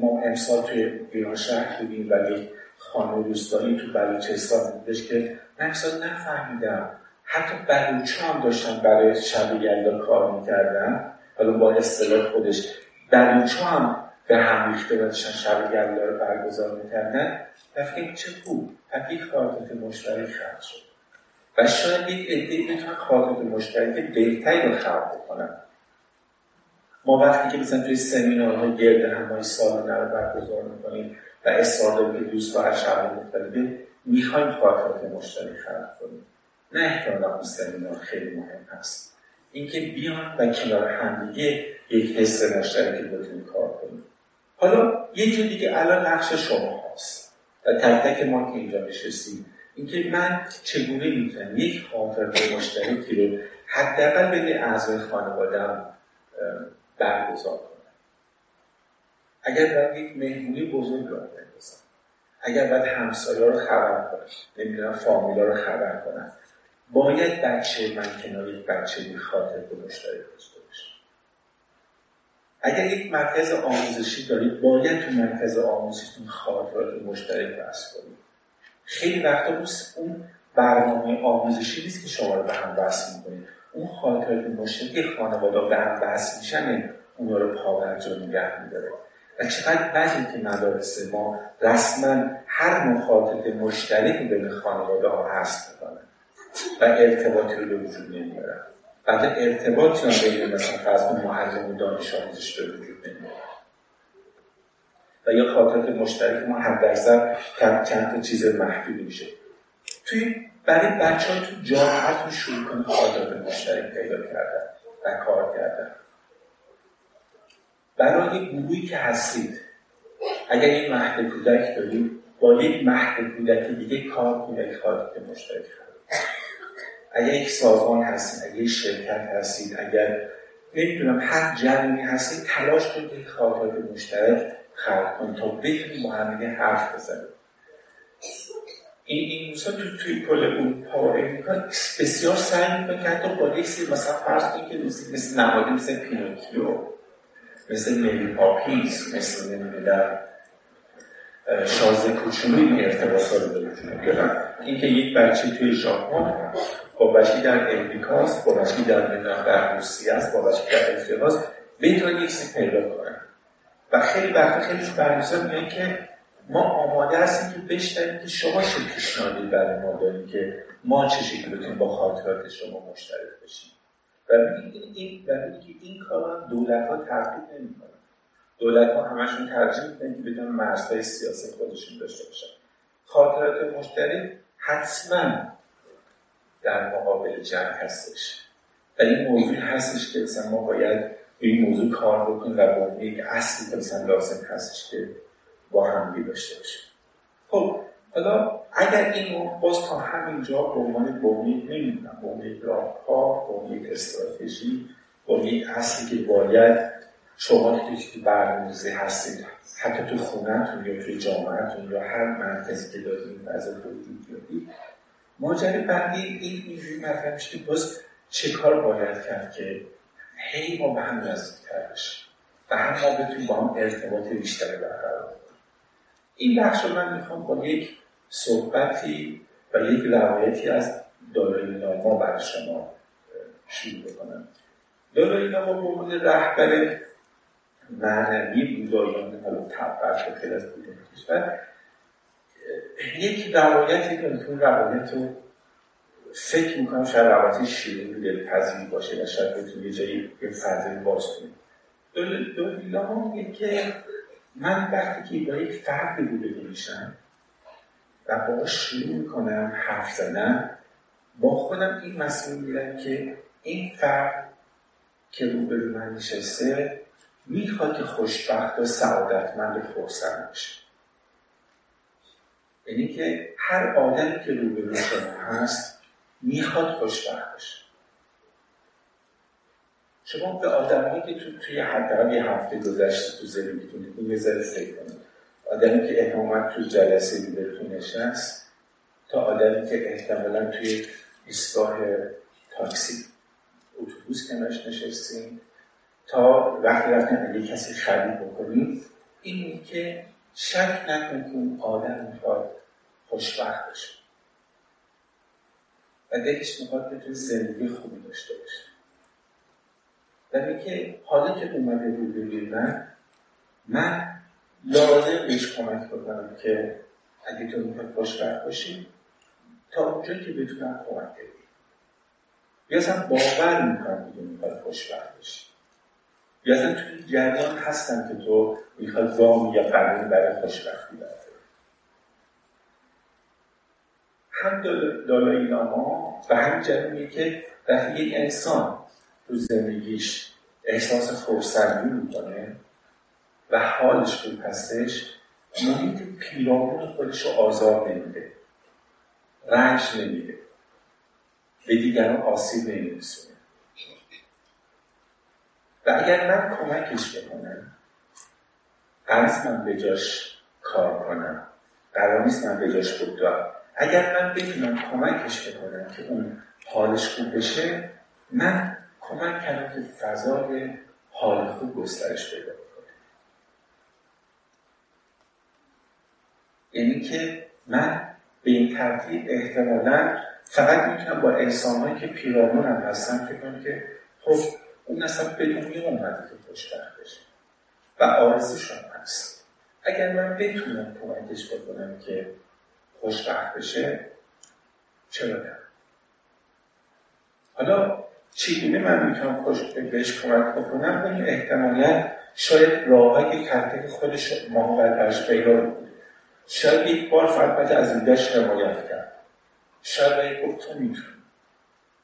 ما امسال توی ایران شهر بودیم ولی خانه روستایی تو بلوچستان بودش که من امسال نفهمیدم. حتی بلوچ هم داشتن برای شب یلدا کار می‌کردن. حالا با اصطلاح خودش بلوچ هم به هم ریخته داشتن شب یلدا رو برگزار می‌کردن. و فکر چه خوب. پس یک خاطرات مشترک خلق شد. و شاید یک عده بتونن خاطرات مشترک بهتری رو خلق بکنن. ما وقتی که مثلا توی سمینارها گرد همای سالانه رو برگزار می‌کنیم و اصرار داریم که دوست از شب مختلفه می‌خوایم خاطرات مشترک خلق کنیم. نه احتمالا اون سمینار خیلی مهم هست. اینکه بیان و کنار همدیگه یک حس مشترکی بتونیم کار کنیم. حالا یه جور دیگه الان نقش شما هست. و تک تک ما که اینجا نشستیم اینکه من چگونه می‌تونم یک خاطر مشترکی رو حداقل بین اعضای خانوادم برگزار کنم اگر باید یک مهمونی بزرگ را بندازم اگر باید همسایه رو خبر کنم نمی‌دونم فامیلا رو خبر کنم باید بچه من کنار یک بچه خاطر به مشترک داشته اگر یک مرکز آموزشی دارید باید تو مرکز آموزشیتون خاطرات مشترک بحث کنید. خیلی وقتا اون برنامه آموزشی نیست که شما رو به هم وصل می‌کنید. اون خاطرات مشترک خانواده به هم وصل میشن اونا رو پاورجا نگه میداره. و چقدر بدی که مدارس ما رسما هر مخاطب مشترکی بین خانواده ها هست می‌کنن و ارتباطی رو به وجود نمیارن بعد ارتباطی هم بین مثلا فرض معلم و دانش آموزش به وجود نمیاره. و یا خاطرات مشترک ما هر درصد چند تا چیز محدودی میشه. توی برای بچه ها تو جامعتون شروع کنید خاطرات مشترک پیدا کردن و کار کردن. برای گروهی که هستید اگر یک مهد کودک دارید با یک مهد کودک دیگه کار کنید خاطرات مشترک اگر یک سازمان هستید اگر یک شرکت هستید اگر نمی‌دونم هر جمعی هستید تلاش کنید یک خاطرات مشترک خلق کنید تا بتونید با هم حرف بزنید. این این تو توی کل اروپا امریکا بسیار سعی می‌کنه که حتی با یک مثلا فرض کنید که مثل نمادی مثل پینوکیو مثل مری پاپینز مثل نمی‌دونم شازده کوچولو این ارتباطات رو داره اینکه یک بچه توی ژاپن با بچه در امریکاست با بچه در در روسیه است با بچه در افریقاست بتونن یک چیزی پیدا کنن. و خیلی وقتا خیلی برنامه‌ها میگن که ما آماده هستیم که بشنویم که شما چه پیشنهادی برای ما دارید که ما چه شکلی بتونیم با خاطرات شما مشترک بشیم؟ و این و که این کار دولت ها تحقیق نمی‌کنن. دولت ها همشون ترجیح میدن که بدون مرزهای سیاسی خودشون داشته باشن. خاطرات مشترک حتما در مقابل جنگ هستش. و این موضوع هستش که مثلا ما باید این موضوع کار بکنیم و به یک اصلی که مثلا لازم هستش که با هم داشته باشیم. خب حالا اگر اینو باز تا همینجا به عنوان بومی نمی‌دونم بومی راه ها بومی استراتژی بومی اصلی که باید شما که برنامه‌ریزی هستید حتی تو خونهتون یا توی جامعهتون یا هر مرکزی که دارید فضا وجود بیارید ماجرا بعدی این اینجوری مطرح میشه که باز چه کار باید کرد که هی ما به هم نزدیکتر بشیم؟ و هم ما بتونیم با هم ارتباط بیشتری برقرار این بخش رو من می‌خوام با یک صحبتی و یک روایتی از دالای لاما برای شما شروع بکنم. دالای لاما به عنوان رهبر معنوی بودایان حالا تبت و خیلی از کشور. یک روایتی که اون روایت رو فکر می‌کنم شاید روایت شیرین دلپذیر باشه و شاید بتون یه جایی یه فضایی باز کنیم. لاما میگه که من وقتی که با یک فردی بوده میشم و با شروع می‌کنم حرف زدن با خودم این مسئول میرم که این فرد که روبرو من نشسته می‌خواد که خوشبخت و سعادتمند و خورسند باشه. یعنی که هر آدمی که روبرو شما هست می‌خواد خوشبخت باشه. شما به آدمی که تو توی حداقل یه هفته گذشته تو زندگیتون این یه ذره فکر کنید. آدمی که احتمالا تو جلسه دیدتون نشست تا آدمی که احتمالا توی ایستگاه تاکسی اتوبوس کنارش نشستیم تا وقتی رفتیم اگه کسی خرید بکنید این که شک نکنید که اون آدم می‌خواد خوشبخت باشه. و دلش می‌خواد توی زندگی خوبی داشته باشه. و که حالا که اومده رو من من لازم بهش کمک بکنم که اگه تو می‌خواد خوشبخت باشی تا اونجایی که بتونم کمک بدیم یا اصلا باور می‌کنم که می‌خواد خوشبخت باشی. یا اصلا توی جریان هستم که تو می‌خواد وام یا قانون برای خوشبختی برداری هم دالای لاما و هم جریانی که وقتی یک انسان. تو زندگیش احساس خورسندی می‌کنه و حالش خوب هستش محیط پیرامون خودش رو آزار نمیده رنج نمیده به دیگران آسیب نمیرسونه. و اگر من کمکش بکنم قرض من به جاش کار کنم قرار نیست من به جاش بدوم اگر من بتونم کمکش بکنم که اون حالش خوب بشه من کمک کردم که فضای حال خوب گسترش پیدا یعنی که من به این ترتیب احتمالا فقط می‌تونم با انسانهایی که پیرامونم هستن فکر کنم که خب اون اصلا به دنیا اومده که خوشبخت بشه و آرزشم هست. اگر من بتونم کمکش بکنم که خوشبخت بشه چرا نه؟ حالا چگونه من می‌تونم خوش بهش کمک بکنم این احتمالا شاید راههایی که تحقیق خودش ما درش پیدا شاید یک بار فقط از ایدهش حمایت کرد. شاید باید گفت تو می‌تونی.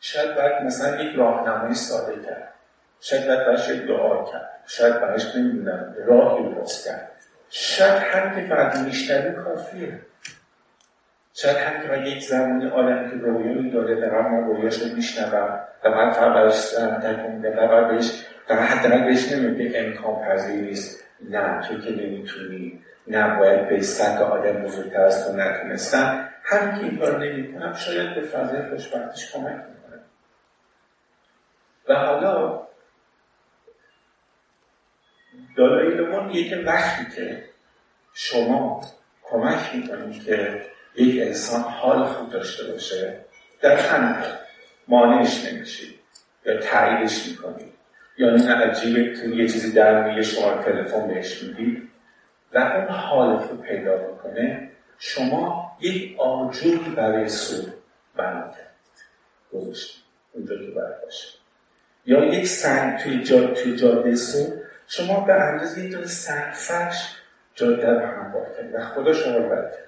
شاید باید مثلا یک راهنمایی ساده کرد. شاید باید براش یک دعا کرد. شاید براش نمی‌دونم راهی باز کرد. شاید هم که فقط میشتری کافیه. شاید که من یک زمانی آدمی که رویایی داره در من رویاش رو میشنوم و من فقط براش تکون میدم و بهش فقط حداقل بهش نمیگه امکان پذیر نیست. نه تو که نمی‌تونی نباید به سطح آدم بزرگتر از تو نتونستم. هم که این کار نمی کنم شاید به فضای خوشبختیش کمک می‌کنه. و حالا دالای لما که وقتی که شما کمک می‌کنید که یک انسان حال خوب داشته باشه در همین مانعش نمیشید یا تاییدش می‌کنید یا این عجیبه که یه چیزی در میگه شما تلفن بهش می‌دید و اون حالت رو پیدا می‌کنه شما یک آجوری برای بنا کردید گذاشتید اونجا که باید یا یک سنگ توی, جا، توی جاده سود شما به اندازه یک دونه سنگ فرش جاده رو کردید و خدا شما رو برد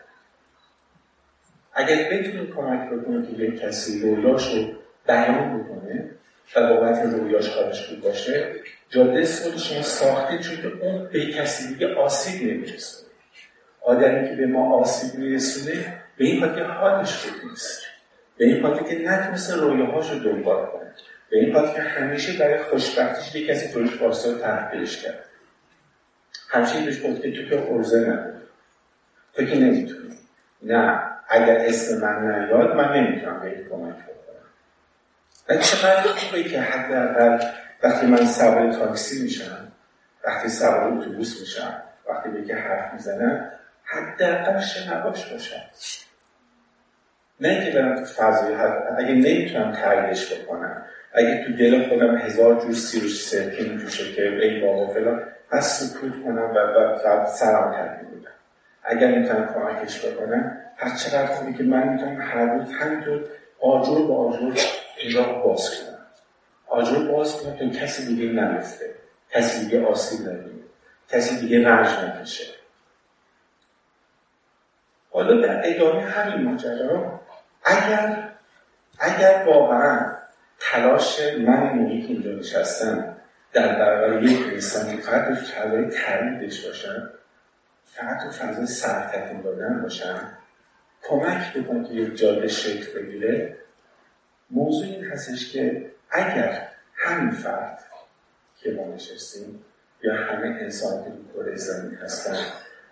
اگر بتونید کمک بکنید که یک کسی رویاش رو بیان بکنه و بابت رویاش کارش بود باشه جاده سود شما ساخته چون که اون به کسی دیگه آسیب نمیرسونه. آدمی که به ما آسیب میرسونه به این خاطر حالش خوب نیست. به این خاطر که نتونسته رویاهاش رو دنبال کنه. به این خاطر که همیشه برای خوشبختیش یک کسی جلوش واسه رو تحقیلش کرد. همیشه بهش گفت که تو که ارزه نداری تو که نمی‌تونی. نه. اگر اسم من نیاد من نمی‌تونم به کمک بکنم. و چقدر خوبه که حداقل وقتی من سوار تاکسی میشم وقتی سوار اتوبوس میشم وقتی به که حرف می‌زنم حداقل شنواش باشم. نه اینکه برم تو فضای اگه نمی‌تونم تغییرش بکنم. اگه تو دل خودم هزار جور سیروش سرکه میجوشه که ای بابا فلان پس سکوت کنم و سلام ترمی بودم اگر می‌تونم کمکش بکنم هر چقدر خوبی که من می‌تونم هر روز همینطور آجور با آجور اینجا باز کنم؟ آجور باز کنم تا کسی دیگه نرفته کسی دیگه آسیب نبینه کسی دیگه رنج نکشه. حالا در ادامه همین ماجرا اگر اگر واقعا تلاش من که اینجا نشستم در برابر یک انسانی فقط به فضای تردیدش باشم فقط تو فضای سرتکون دادن باشم کمک بکن که یک جاده شکل بگیره. موضوع این هستش که اگر همین فرد که ما نشستیم یا همه انسان که تو کره زمین هستن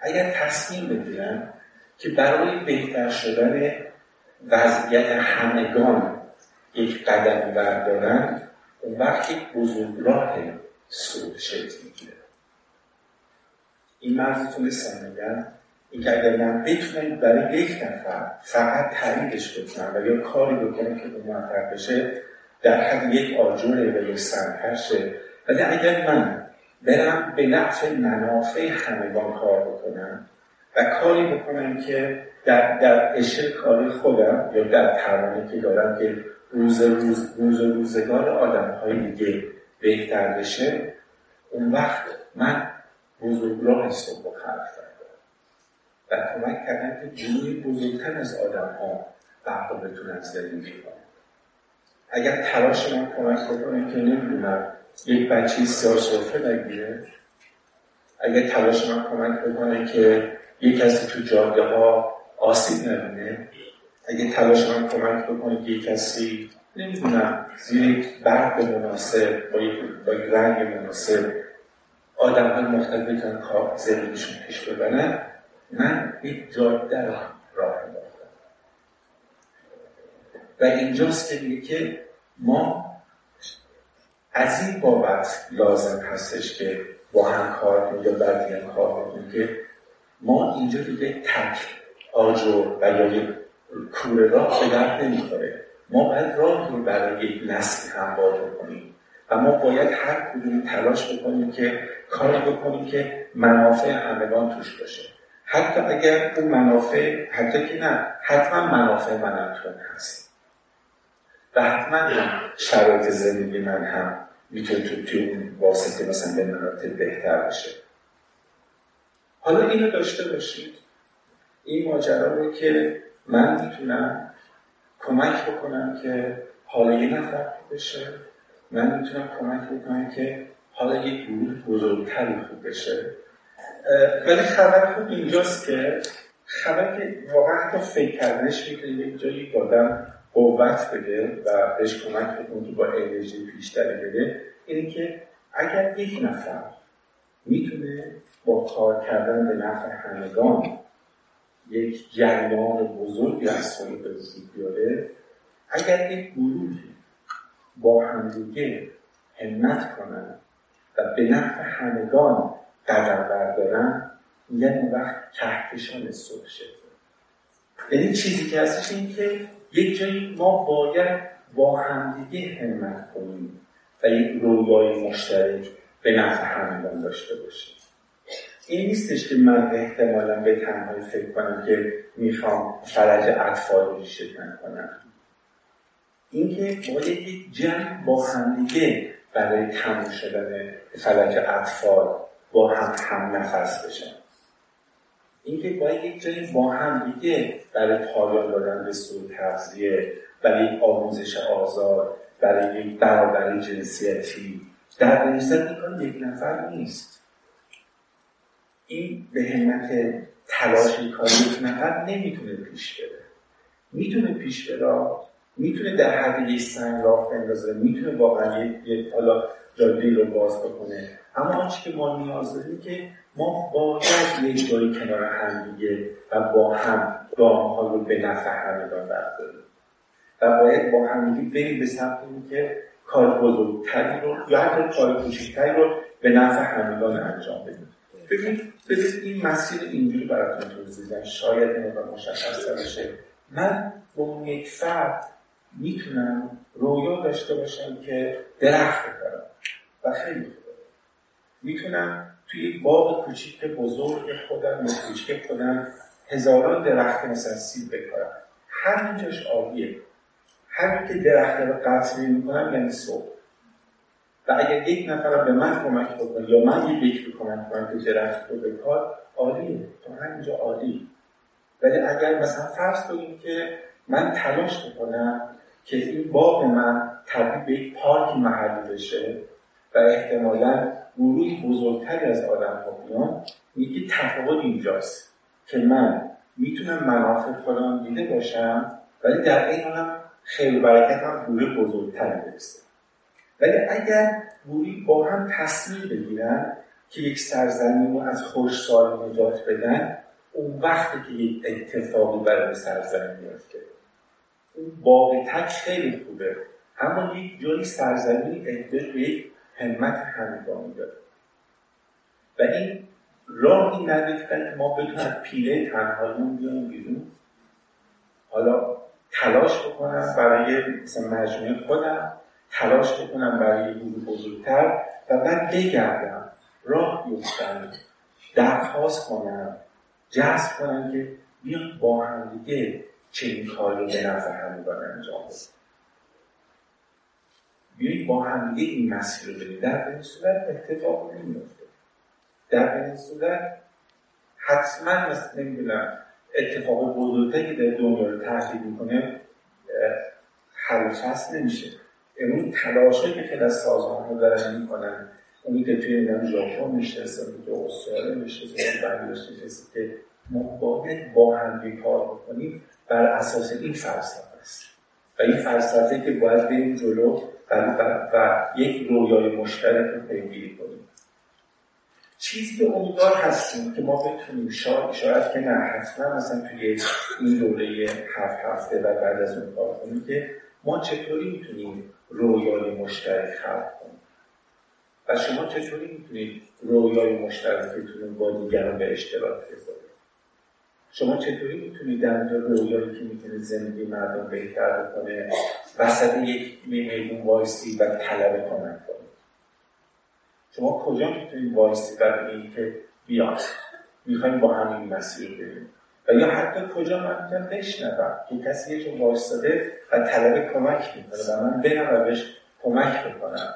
اگر تصمیم بگیرن که برای بهتر شدن وضعیت همگان یک قدم بردارن اون وقت یک بزرگراه سود شکل می‌گیره. این مرزتون میگم این که اگر من بتونم برای یک نفر فقط تاییدش بکنم و یا کاری بکنم که اون موفق بشه در حد یک آجوره و یک سرکشه ولی اگر من برم به نفع منافع همگان کار بکنم و کاری بکنم که در, در اشل کاری خودم یا در توانی که دارم که روز روز روز روزگار آدم های دیگه بهتر بشه اون وقت من بزرگراه صبح و خلق و کمک کردن که جنوی بزرگتر از آدم ها بقا بتونن زندگی کنن. اگر تلاش من کمک بکنه که نمی‌دونم یک بچه سیاه نگیره اگر تلاش من کمک بکنه که یک کسی تو جاده ها آسیب نبینه اگه تلاش من کمک بکنه که یک کسی نمی‌دونم زیر یک برق مناسب با با یک رنگ مناسب آدم های مختلف بتونن کار زندگیشون پیش ببرن. من یک جاده را راه انداختم. و اینجاست که میگه که ما از این بابت لازم هستش که با هم کار کنیم یا بر کار کنیم که ما اینجا دیگه تک آجر و یا یک کوره راه به درد نمی‌خوره. ما باید راه رو برای یک نسل هموار کنیم و ما باید هر کدوم تلاش بکنیم که کار بکنیم که منافع همگان توش باشه. حتی اگر اون منافع حتی که نه حتما منافع من تو هست. و حتما هم شرایط زندگی من هم می‌تونه تو توی اون واسطه مثلا به مراتب بهتر بشه حالا اینو داشته باشید. این ماجرا رو که من می‌تونم کمک بکنم که حالا یه نفر بشه. من می‌تونم کمک بکنم که حالا یک گروه بزرگتری خوب بشه. ولی خبر خوب اینجاست که خبر که واقعا حتی فکر کردنش می‌تونه یک جایی آدم قوت بده و بهش کمک بکنه با انرژی بیشتری بده اینه که اگر یک نفر می‌تونه با کار کردن به نفع همگان یک جریان بزرگی از خود به وجود بیاره اگر یک گروه با همدیگه همت کنن و به نفع همگان قدم بردارن یعنی وقت کهکشان صبح شده. یعنی چیزی که هستش این که یک جایی ما باید با همدیگه همت کنیم و یک رویای مشترک به نفع همگان داشته باشیم. این نیستش که من احتمالا به تنهایی فکر کنم که می‌خوام فرج اطفال رو شکن کنم. اینکه باید یک جنگ با همدیگه برای تموم شدن فلج اطفال با هم هم نفس بشن. اینکه باید یک جایی با هم دیگه برای پایان دادن به سوی تغذیه برای آموزش آزاد برای یک برابری جنسیتی در نهایت این یک نفر نیست. این به همت تلاش کار یک نفر نمی‌تونه پیش بره. می‌تونه پیش بره می‌تونه در حد یک سنگ راه بندازه می‌تونه واقعا یک حالا جاده رو باز بکنه. اما آنچه که ما نیاز داریم که ما باید یک جایی کنار هم دیگه و با هم گام ها رو به نفع همگان برداریم. و باید با هم دیگه بریم به سمت که کار بزرگتری رو یا حتی کار کوچکتری رو به نفع همگان انجام بدیم. ببینید ببینید این مسیر اینجوری براتون توضیح شاید این مشخص بشه من با یک فرد می‌تونم رویا داشته باشم که درخت بکارم و خیلی می‌تونم توی باغ کوچیک بزرگ خودم یا کوچیک خودم هزاران درخت مثلا سیب بکارم همینجاش عالیه همین که درخت رو قطع می‌کنم یعنی صبح. و اگر یک نفر به من کمک بکنه یا من یک یکی کمک کنم که درخت رو بکار عالیه. تا همینجا عالی. ولی اگر مثلا فرض کنیم که من تلاش بکنم که این باغ من تبدیل به یک پارک محلی بشه و احتمالا گروهی بزرگتری از آدم ها بیان میگه تفاوت اینجاست که من می‌تونم منافع خودم دیده باشم ولی در این حالم خیلی برکت هم گروه بزرگتری برسه. ولی اگر گروهی با هم تصمیم بگیرن که یک سرزمین رو از خوشسال نجات بدن اون وقتی که یک اتفاقی برای سرزمین میفته اون باقی تک خیلی خوبه. اما یک جایی سرزمین احتیاج به یک همت همگانی داره و این راه این نداره که ما بدون از پیله تنهاییمون بیایم بیرون حالا تلاش بکنم برای مثلا مجموعه خودم تلاش بکنم برای گروه بزرگتر و من بگردم راه بیفتم درخواست کنم جذب کنم که بیان با هم دیگه چنین کاری رو به نظر همگان انجام بدیم بیایید با هم دیگه این مسیر رو بریم. در این صورت اتفاق نمیفته در این صورت حتما مثل نمی‌دونم اتفاق بزرگتری در دنیا رو تحصیل می‌کنه حل فصل نمیشه. امروز تلاشایی که خیلی از سازمان ها دارن می‌کنن اونی که توی نمی‌دونم ژاپن نشسته اونی که استرالیا نشسته بنگلادش نشسته که ما باید با هم کار بکنیم. بر اساس این فلسفه است. و این فلسفه که باید بریم جلو و, و, و یک رویای مشترک رو پیگیری کنیم. چیزی که امیدوار هستیم که ما بتونیم شاید, شاید که نه حتما مثلا توی این دوره هفت هفته و بعد از اون کار کنیم که ما چطوری می‌تونیم رویای مشترک خلق کنیم؟ و شما چطوری می‌تونید رویای مشترکتون با دیگران به اشتراک بذارید؟ شما چطوری می‌تونید در اونجا رویایی که می‌تونید زندگی مردم بهتر بکنه وسط یک میدون وایسی و طلب کمک کنید شما کجا می‌تونید وایسی برای اینکه بیاد می‌خوایم با همین مسیر بریم؟ و یا حتی کجا من می‌تونم بشنوم که کسی یه جا وایستاده و طلب کمک می‌کنه و من برم و بهش کمک بکنم؟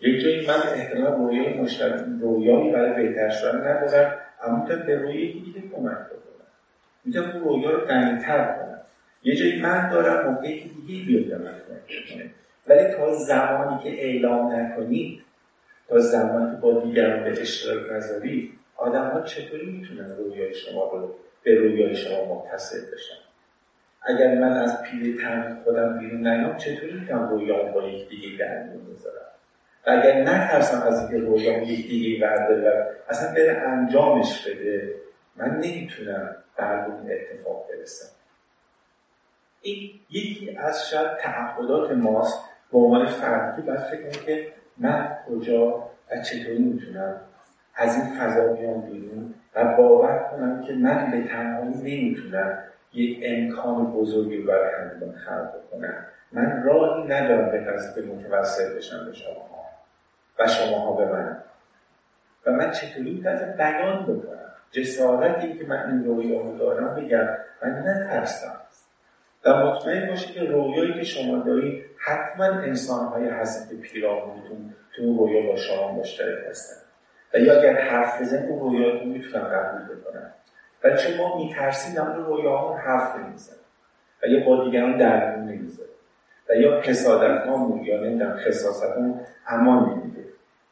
یک جایی من احتمال رویای مشترک رویایی برای بهتر شدن ندارم اما می‌تونم به روی دیگه کمک بکنم می‌تونم اون رویا رو غنیتر کنم یه جایی من دارم موقعی که دیگه بیاد من کمک ولی تا زمانی که اعلام نکنید تا زمانی که با دیگران به اشتراک نذارید آدم ها چطوری می‌تونن رویای شما رو به رویای شما متصل بشن؟ اگر من از پیل تن خودم بیرون نیام چطوری می‌تونم رویام با یک دیگه در بذارم؟ و اگر نترسم از اینکه رویام یک دیگه برداره اصلا بره انجامش بده. من نمی‌تونم. بر اون اتفاق برسم این یکی از شاید تعهدات ماست به عنوان فردی. باید فکر که من کجا و چطوری می‌تونم از این فضا بیام بیرون و باور کنم که من به تنهایی نمی‌تونم یک امکان بزرگی برای همگان خلق کنم من راهی ندارم به که متوسط بشم به شما و شماها به من. و من چطوری می‌تونم بیان بکنم؟ جسارتی که من این رویا دارم بگم من نترسم. و مطمئن باشید که رویایی که شما دارید حتما انسانهایی هستن که پیرامونتون تو اون رویا با شما مشترک هستن. و یا اگر حرف بزن اون رویاتون می‌تونن قبول بکنن. و چون ما میترسیم در رویاها حرف نمیزن و یا با دیگران درمون نمیزن و یا حسادت یا نمی‌دونم خصاصت امان نمیده.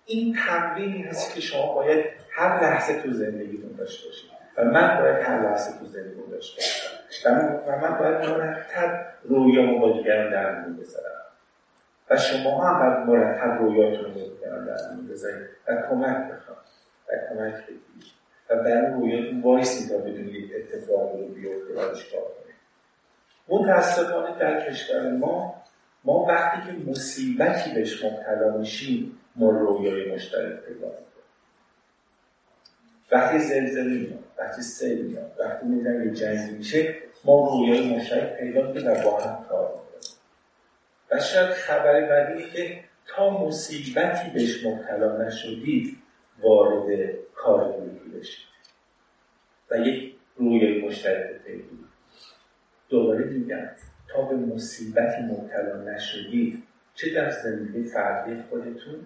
این تمرینی هست که شما باید هر لحظه تو زندگیتون داشته باشید و من باید هر لحظه تو زندگی داشته باشم. و من باید مرتب رویامو با دیگران در میون بذارم. و شما هم باید مرتب رویاتون رو دیگران در میون بذارید. و کمک بخوام. و کمک بگیرید. و برای رویاتون وایسید تا بدونید اتفاقی رو بیفته و چیکار کنید. متاسفانه در کشور ما ما وقتی که مصیبتی بهش مبتلا میشیم ما رویای مشترک پیدا وقتی زلزله میاد وقتی سیل میاد وقتی میدن یه جنگی میشه ما رویای مشترک پیدا کنیم و با هم کار می‌کنیم. و شاید خبر بعدی که تا مصیبتی بهش مبتلا نشدید وارد کار گروهی بشید. و یک رویای مشترک پیدا دوباره میگم تا به مصیبتی مبتلا نشدید چه در زندگی فردی خودتون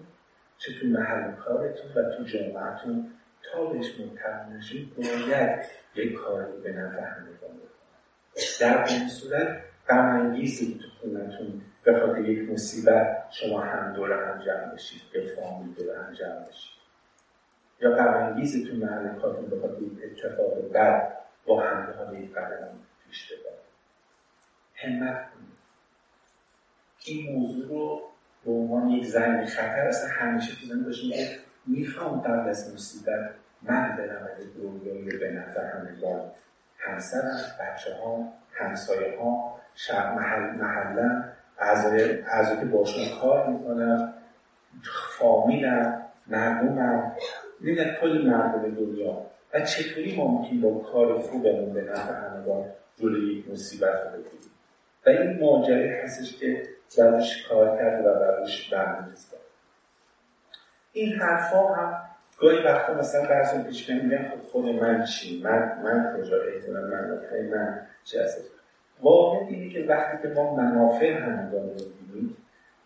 چه تو محل کارتون و تو جامعتون تا بهش مبتلا نشید باید یک کاری به نفع همگان در این صورت غم که تو خونتون به خاطر یک مصیبت شما هم دور هم جمع بشید به فامیل دور هم جمع بشید. یا غم تو محل کارتون به خاطر یک اتفاق بد با همه یک قدم پیش ببرید. همت کنید. این موضوع رو به عنوان یک زنگ خطر اصلا همیشه تو باشیم که می‌خوام قبل از مصیبت من برم از رویایی به نظر همگان همسرم بچه ها همسایه ها شب محل محلم اعضای که باشون کار می‌کنم فامیلم مردمم میدن کل مردم دنیا. و چطوری می‌تونیم با کار خوبمون به نفع همگان جلوی یک مصیبت رو بگیریم؟ و این ماجره هستش که براش کار کرده و براش برنامه این حرفا هم گاهی وقتا مثلا بعضی پیش میگن خب خود من چی؟ من من کجا احتمال منافع من چه هست؟ واقع اینه که وقتی که ما منافع همگان رو می‌بینیم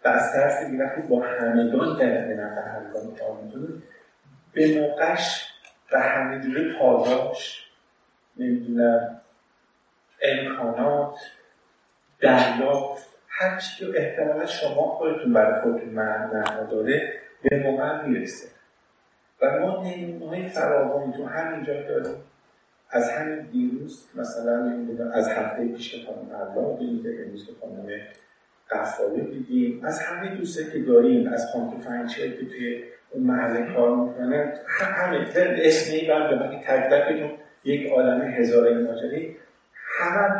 و از طرف وقتی با همگان در به نفع همگان کار می‌کنیم به موقعش و همینجوری پاداش نمی‌دونم امکانات دریافت هر چی که احتمالا شما خودتون برای خودتون معنا داره به موقع می‌رسه. و ما نمونه های فراوانی تو همینجا داریم. از همین دیروز مثلا از هفته پیش که خانم الله دیدیم که امروز خانم قفالی دیدیم از همه دوسته که داریم از خانم فنچه که توی اون محله کار می‌کنن همه اسم ای بند که تک تکتون یک عالم هزاره ماجری همه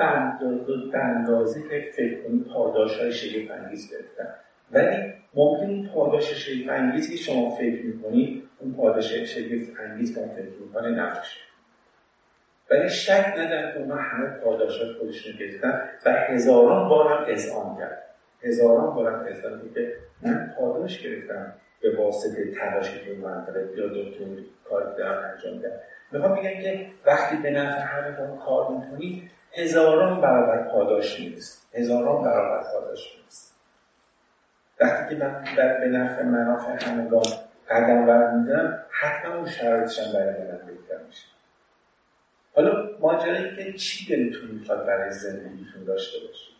به اندازه که فکر کنید پاداش های شگفت انگیز گرفتن. ولی ممکن این پاداش شگفت که شما فکر می‌کنید اون پاداش شگفت انگیز که فکر می‌کنه نباشه. ولی شک ندارم که اونا همه پاداش خودشون گرفتن و هزاران بار هم اذعان کرد. هزاران بار هم اذعان که من پاداش گرفتم به واسطه تلاش که منطقه یا دکتر کار دارم انجام کرد می‌خوام بگم که وقتی به نفع همه کار می‌کنی هزاران برابر پاداش نیست. هزاران برابر پاداش نیست. وقتی که من به نفع منافع همگان قدم برمیدم حتما اون شرایطشم برای من بهتر میشه. حالا ماجرایی که چی دلتون می‌خواد برای زندگیتون داشته باشید؟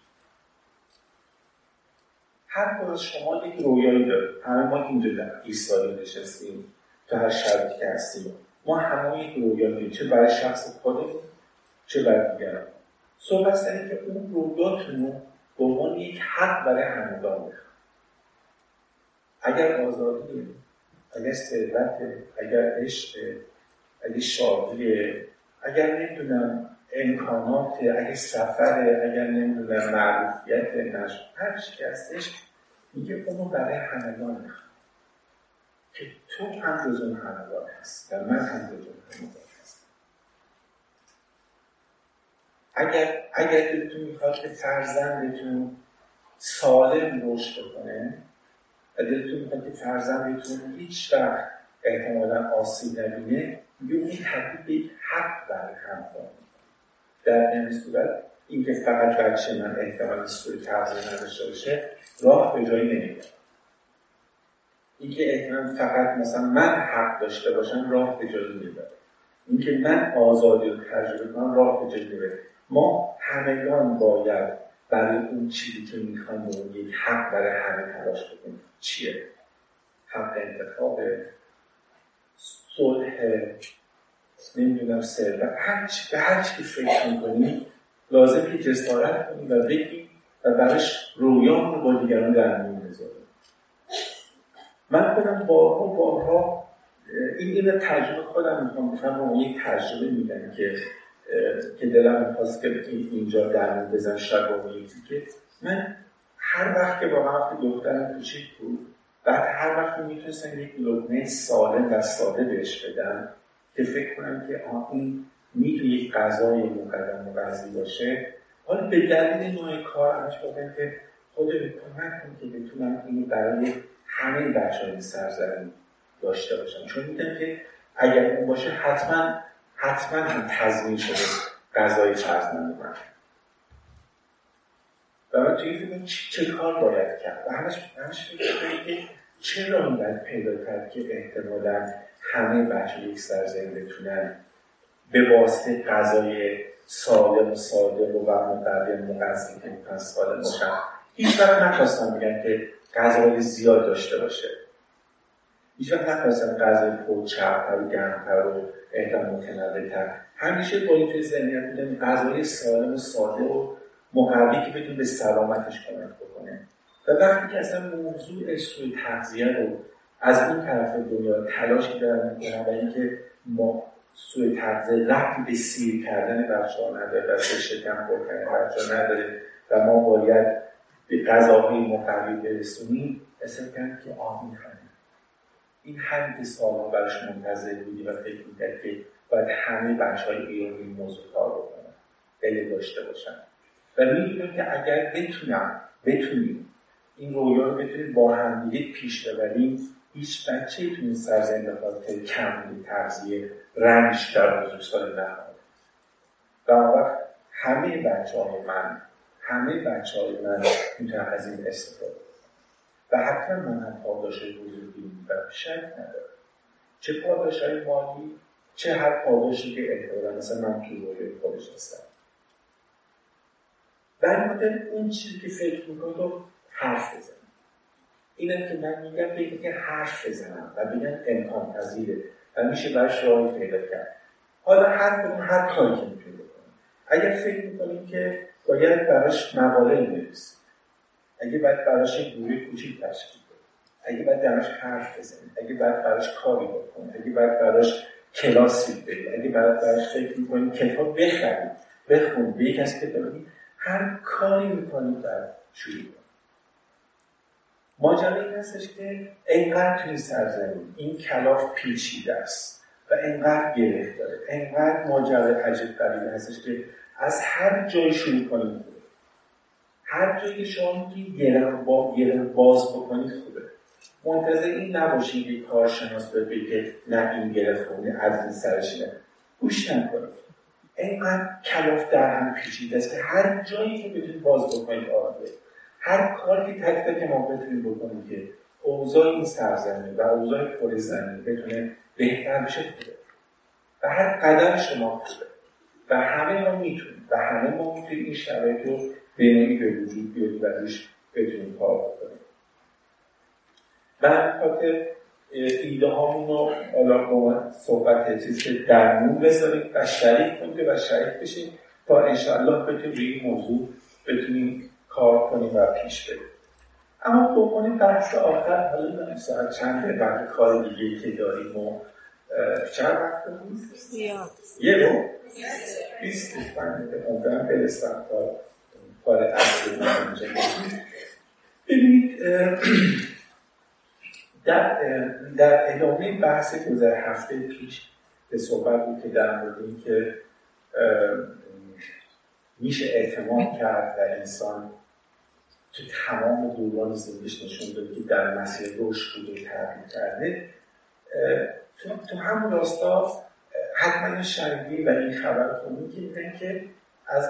هر از شما یک رویایی داره. همه ما اینجا ایستاده نشستیم تو هر شرایطی که هستیم. ما همه یک رویایی داریم. چه برای شخص خودمون چه برای دیگران. صحبت سر که اون رویاتون رو به عنوان یک حق برای همگان بخواد اگر آزادی اگر ثروت اگر عشق اگر شادی اگر نمی‌دونم امکانات اگر سفر اگر نمی‌دونم معروفیت نشد هر چی هستش میگه اونو برای همگان که تو هم جزو همگان هست و من هم جزو همگان هست اگر اگر دلتون می‌خواد که فرزندتون سالم رشد بکنه دلتون می‌خواد که فرزندتون هیچ وقت احتمالا آسیب نبینه میگه اون تبدیل یک حق برای همکار در این صورت اینکه فقط بچه من احتمال سوی تغذیه نداشته باشه راه به جایی نمیده اینکه احتمال فقط مثلا من حق داشته باشم راه به جایی نمیده اینکه من آزادی رو تجربه کنم راه به جایی نمیده ما همگان باید برای اون چیزی که می‌خوایم به یک حق برای همه تلاش بکنیم چیه؟ حق انتخاب صلح نمی‌دونم ثروت. هر به هر چی فکر می‌کنی لازم که جسارت کنی و بگی و براش رویان رو با دیگران در میون بذاری. من خودم بارها بارها این این تجربه خودم می‌خوام. بکنم یک تجربه میدن که که دلم می‌خواست که اینجا در بزن یکی که من هر وقت که واقعا وقتی دخترم کوچیک بود بعد هر وقت می‌تونستم یک لقمه سالم و ساده بهش بدم که فکر کنم که این می‌تونه یک غذای مقدم و غذی باشه. حالا به دلیل نوع کار همش بودم که خود کمک کن که بتونم اینو برای همه بچه های داشته باشم. چون می‌دونم که اگر اون باشه حتما حتما هم تضمین شده غذای فرزند من و من توی فکر چه کار باید کرد؟ و همش همش فکر که چرا باید پیدا کرد که احتمالا همه بچه یک سرزمین بتونن به واسطه غذای سالم و ساده و مقدم مغذی که می‌تونن سالم باشن؟ هیچ وقت نخواستم بگن که غذای زیاد داشته باشه. هیچ وقت نخواستم غذای پرچربتر و گرمتر و احتمال متنوعتر. همیشه با این توی ذهنیت بودن غذای سالم و ساده و مقوی که بتون به سلامتش کمک بکنه. و وقتی که اصلا موضوع سوی تغذیه رو از این طرف دنیا تلاش دارن می‌کنن و اینکه ما سوی تغذیه ربطی به سیر کردن بچه ها نداره و شکم پر کردن نداره و ما باید به غذاهای مقوی برسونیم اصلا که می‌خوانه این که سالها براش منتظر بودی و فکر می‌کرد که باید همه بچه های ایران این موضوع کار بکنن دل داشته باشن. و می‌دونم که اگر بتونم بتونیم این رویا رو بتونیم با هم پیش ببریم هیچ بچه تو این سرزمین به خاطر کم تغذیه رنج در بزرگسال نخواهد. و وقت همه بچه های من همه بچه های من می‌تونن از این استفاده و حتما من هم پاداش بزرگی و شک ندارم چه پاداش های مالی چه هر پاداشی که احتمالا مثلا من تو روی خودش هستم. در اون چیزی که فکر می‌کنم رو حرف بزنم اینم که من میگم به که حرف بزنم و بگم امکان پذیره و میشه برش راهی پیدا کرد. حالا هر کدوم هر کاری که می‌تونیم بکنیم. اگر فکر می‌کنیم که باید براش مقاله بنویسیم. اگه باید براش یک گروه کوچیک تشکیل اگه باید براش حرف بزنیم اگه باید براش کاری بکنیم اگه باید براش کلاسی بریم اگه باید براش فکر می‌کنیم کتاب بخریم بخونیم به یک از هر کاری می‌کنیم در شروع ماجرا این هستش که انقدر توی سرزمین این کلاف پیچیده است و انقدر گره داره انقدر ماجرا عجب غریبه هستش که از هر جای شروع کنید هر جایی که شما با گره باز بکنید خوبه. منتظر این نباشید که کارشناس بگه که نه این گره خونه از این سرش نه. گوش نکنید. اینقدر کلاف در هم پیچیده است که هر جایی که بتونید باز بکنید آرده هر کاری که تک تک ما بتونیم بکنیم که اوضاع این سرزمین و اوضاع پر زمین بتونه بهتر بشه خوبه. و هر قدم شما خوبه. و همه ما می‌تونیم. و همه ما می‌تونیم این شرایط رو به به وجود بیاریم و روش بتونیم کار من خاطر ایده هامون رو حالا صحبت چیز که درمون بذاریم و شریک کنیم و شریک بشیم تا انشاءالله بتونیم روی این موضوع بتونیم کار کنیم و پیش بریم اما به عنوان بحث آخر حالا نمی‌دونم ساعت چند بعد کار دیگه که داریم و چند وقت؟ یه رو؟ بیست من امیدوارم برسم تا کار اصلی من ببینید در, در ادامه بحث گذر هفته پیش به صحبت بود که در مورد اینکه میشه اعتماد کرد در انسان تو تمام دوران زندگیش نشون داده که در مسیر رشد بوده تغییر کرده. تو, تو همون راستا حتما شنیدی و این خبر میگه که از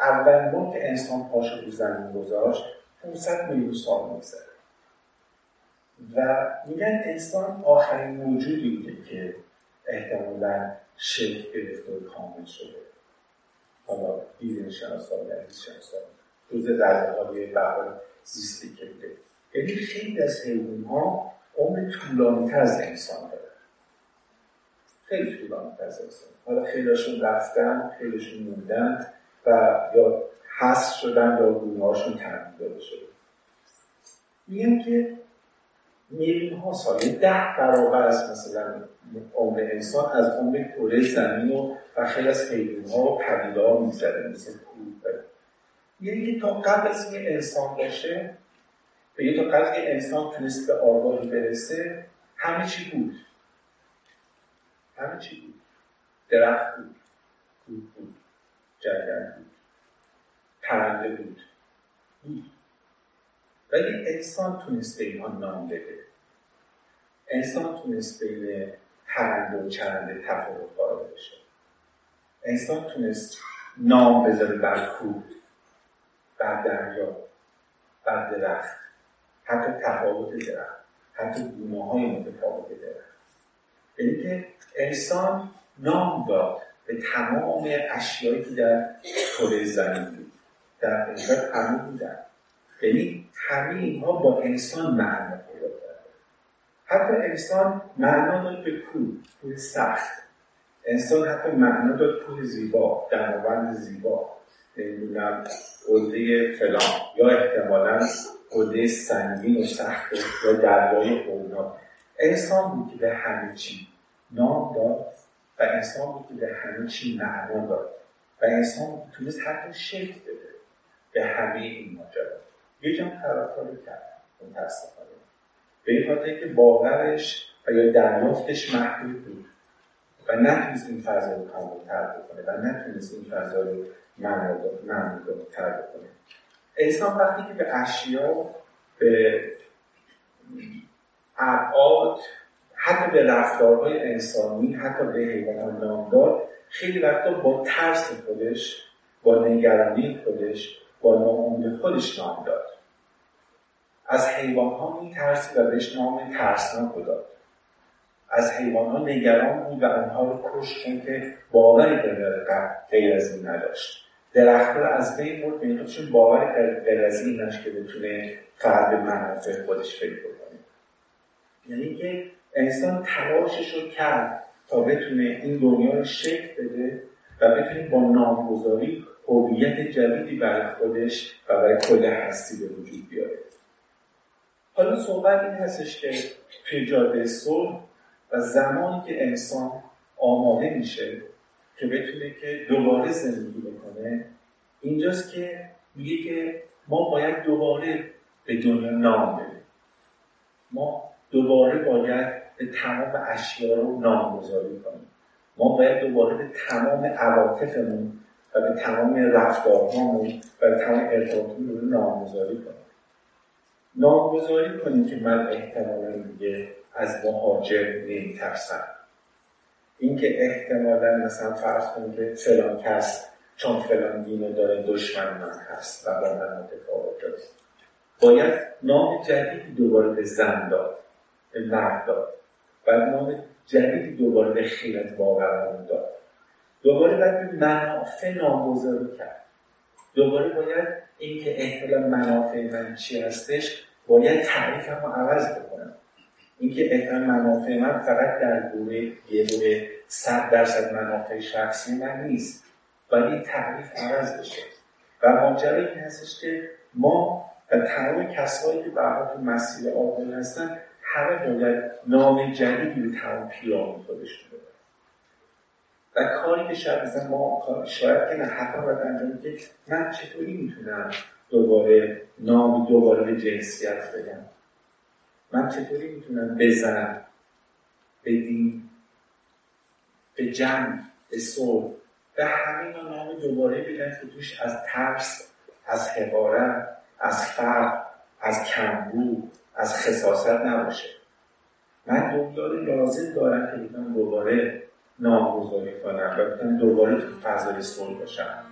اولین بار که انسان پاشو رو زمین گذاشت 500 میلیون سال میگذره و میگن انسان آخرین موجودی بوده که احتمالا شکل گرفته و کامل شده. حالا دیدن شناسا و شناسا جز رده های بقای زیستی که بوده. یعنی خیلی از حیوان ها عمر طولانی از انسان داره خیلی طولانی از انسان. حالا خیلیشون رفتن خیلیشون موندن و یا حس شدن یا گونه هاشون تغییر داده شده. میگن که میلیون ها سال ده برابر از مثلا عمر انسان از عمر کره زمین و, خیلی از حیوان ها و پدیده ها میگذره مثل کوه یعنی تا قبل از اینکه انسان باشه به یه تا قبل که انسان تونست به آگاهی برسه همه چی بود. همه چی بود. درخت بود بود بود جنگل بود پرنده بود. بود ولی انسان تونست به اینها نام بده. انسان تونست بین پرنده و چرنده تفاوت قائل بشه. انسان تونست نام بذاره بر کوه بر دریا بر درخت حتی تفاوت درخت حتی گونه های متفاوت درخت. یعنی که انسان نام داد به تمام اشیایی که در کره زمین بود در حقیقت همه بودن. یعنی همه اینها با انسان معنا پیدا حتی انسان معنا داد به کوه کوه سخت. انسان حتی معنا داد کوه زیبا دماوند زیبا. نمی‌دونم قله فلان. یا احتمالا قله سنگین و سخت یا دریای اونا. انسان بود که به همه چی نام داد و انسان بود که به همه چی معنا داد. و انسان تونست حتی شکل بده. به همه این ماجرا جمع طرفداری کرد متاسفانه. به این خاطر که باورش و یا دریافتش محدود بود. و نتونست این فضا رو کاملتر بکنه و نتونست این فضا رو معنادارتر بکنه. انسان وقتی که به اشیا به ابعاد حتی به رفتارهای انسانی حتی به حیوانات نامدار خیلی وقتا با ترس خودش با نگرانی خودش با ناامیدی خودش نام داد. از حیوان ها میترسید و بهش نام ترسناک داد. از حیوان ها نگران بود و آنها رو کشت چون که باوری غیر از این نداشت. درخت رو از بین برد به چون باور غیر از این که بتونه به منافع خودش فکر کنه یعنی که انسان تلاشش رو کرد تا بتونه این دنیا رو شکل بده و بتونه با نامگذاری هویت جدیدی برای خودش و برای کل هستی به وجود بیاره. حالا صحبت این هستش که توی جاده صلح و زمانی که انسان آماده میشه که بتونه که دوباره زندگی بکنه اینجاست که میگه که ما باید دوباره به دنیا نام بدیم. ما دوباره باید به تمام اشیا رو نامگذاری کنیم. ما باید دوباره به تمام عواطفمون و به تمام رفتارهامون و به تمام ارتباطمون رو نامگذاری کنیم. نامگذاری کنیم که من احتمالا دیگه از مهاجر نمیترسم. اینکه احتمالا مثلا فرض کنیم که فلان کس چون فلان دینو داره دشمن من هست و با من متفاوت باید نام جدیدی دوباره به زن داد به مرد داد. و نام جدیدی دوباره به خیرت باورمون داد. دوباره باید به منافع نامگذاری کرد. دوباره باید اینکه احتمال منافع من چی هستش باید تعریفم رو عوض بکنم. اینکه احتمال منافع من فقط در گونه یه گونه صد درصد منافع شخصی من نیست باید این تعریف عوض بشه. و ماجرا این هستش که ما و تمام کسایی که به تو مسیر آقای هستن همه باید نام جدیدی به تمام پیرامون خودشون و کاری که شاید مثلا ما شاید که نه حتی باید انجام که من چطوری می‌تونم دوباره نام دوباره به جنسیت بگم من چطوری می‌تونم بزنم به دین به جمع به صلح؟ به همین نام دوباره بگن که توش از ترس از حقارت از فرق از کمبو از خصاصت نباشه. من دنیا لازم دارم که بتونم دوباره نامگذاری کنم و دوباره تو فضای صلح باشم.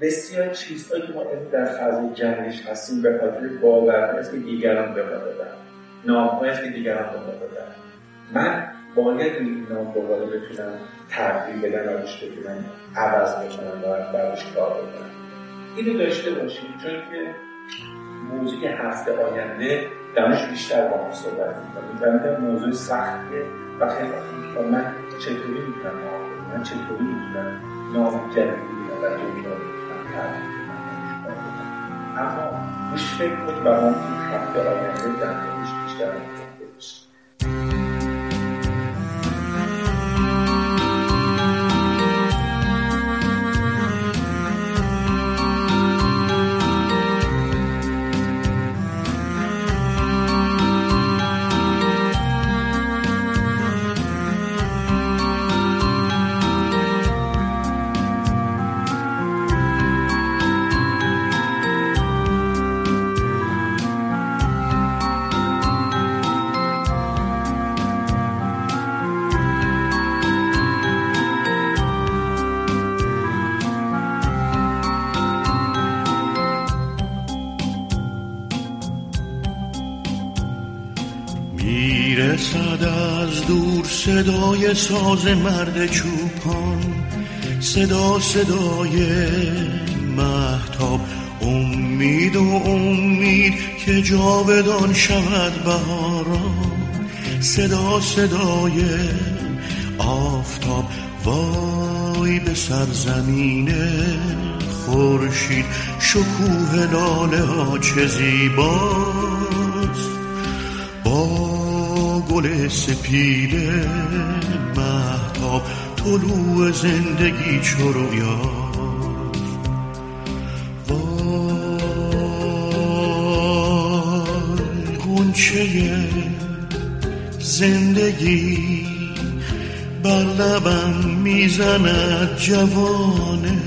بسیار چیزهایی که ما در فضای جنگش هستیم به خاطر باورهایی است که دیگران به ما دادن. نامهایی است که دیگران به ما دادن. من باید این نام دوباره بتونم تغییر بدن و بتونم عوض بکنم و برش کار بکنم. اینو داشته باشیم چون که موضوع هفته آینده درش بیشتر با هم صحبت می‌کنیم. و موضوع سختیه و خیلی وقتی من چطوری می‌تونم من چطوری می‌تونم نام جدیدی و دنیا اما گوش فکر کنید و ما این هفته آینده در بیشتر صدای ساز مرد چوپان صدا صدای محتاب امید و امید که جاودان شود بهاران صدا صدای آفتاب. وای به سرزمین خورشید شکوه لاله ها چه زیباست با گل سپید محتاب طلوع زندگی چو وای غنچه زندگی بر لبم می‌زند جوانه.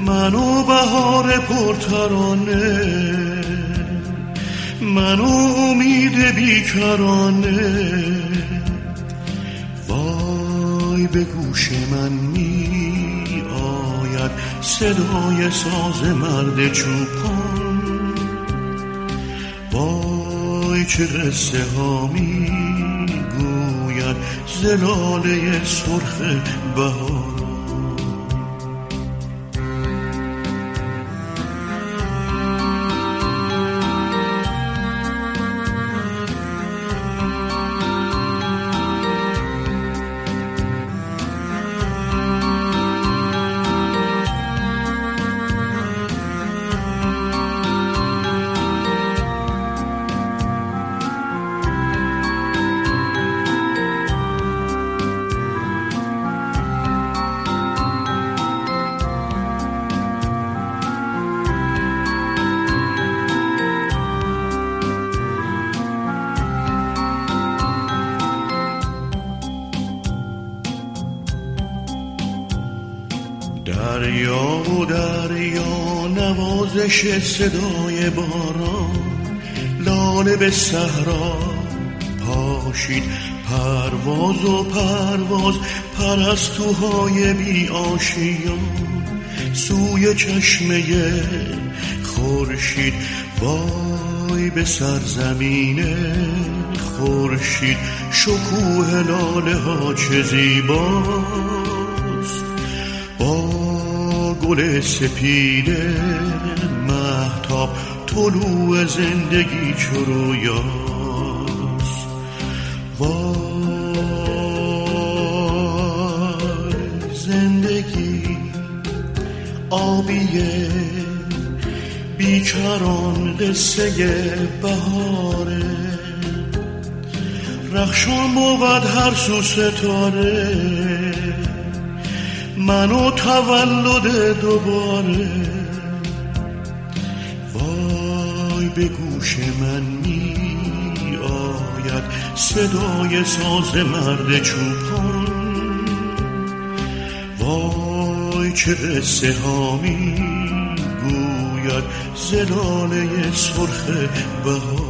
منو بهار پرترانه منو امید بیکرانه وای به گوش من می آید صدای ساز مرد چوپان. وای چه قصه ها می گوید زلاله سرخ بهار. نوازش صدای باران لاله به صحرا پاشید. پرواز و پرواز پرستوهای بی آشیان سوی چشمه خورشید. وای به سرزمین خورشید شکوه لاله ها چه زیباست با گل سپید محتاب طلوع زندگی چو رویاست. زندگی آبیه بیکران قصه بهاره رخشان بود هر سو ستاره. منو تولد دوباره. وای به گوش من می آید صدای ساز مرد چوپان. وای چه قصه ها می آید زلاله سرخ بهار.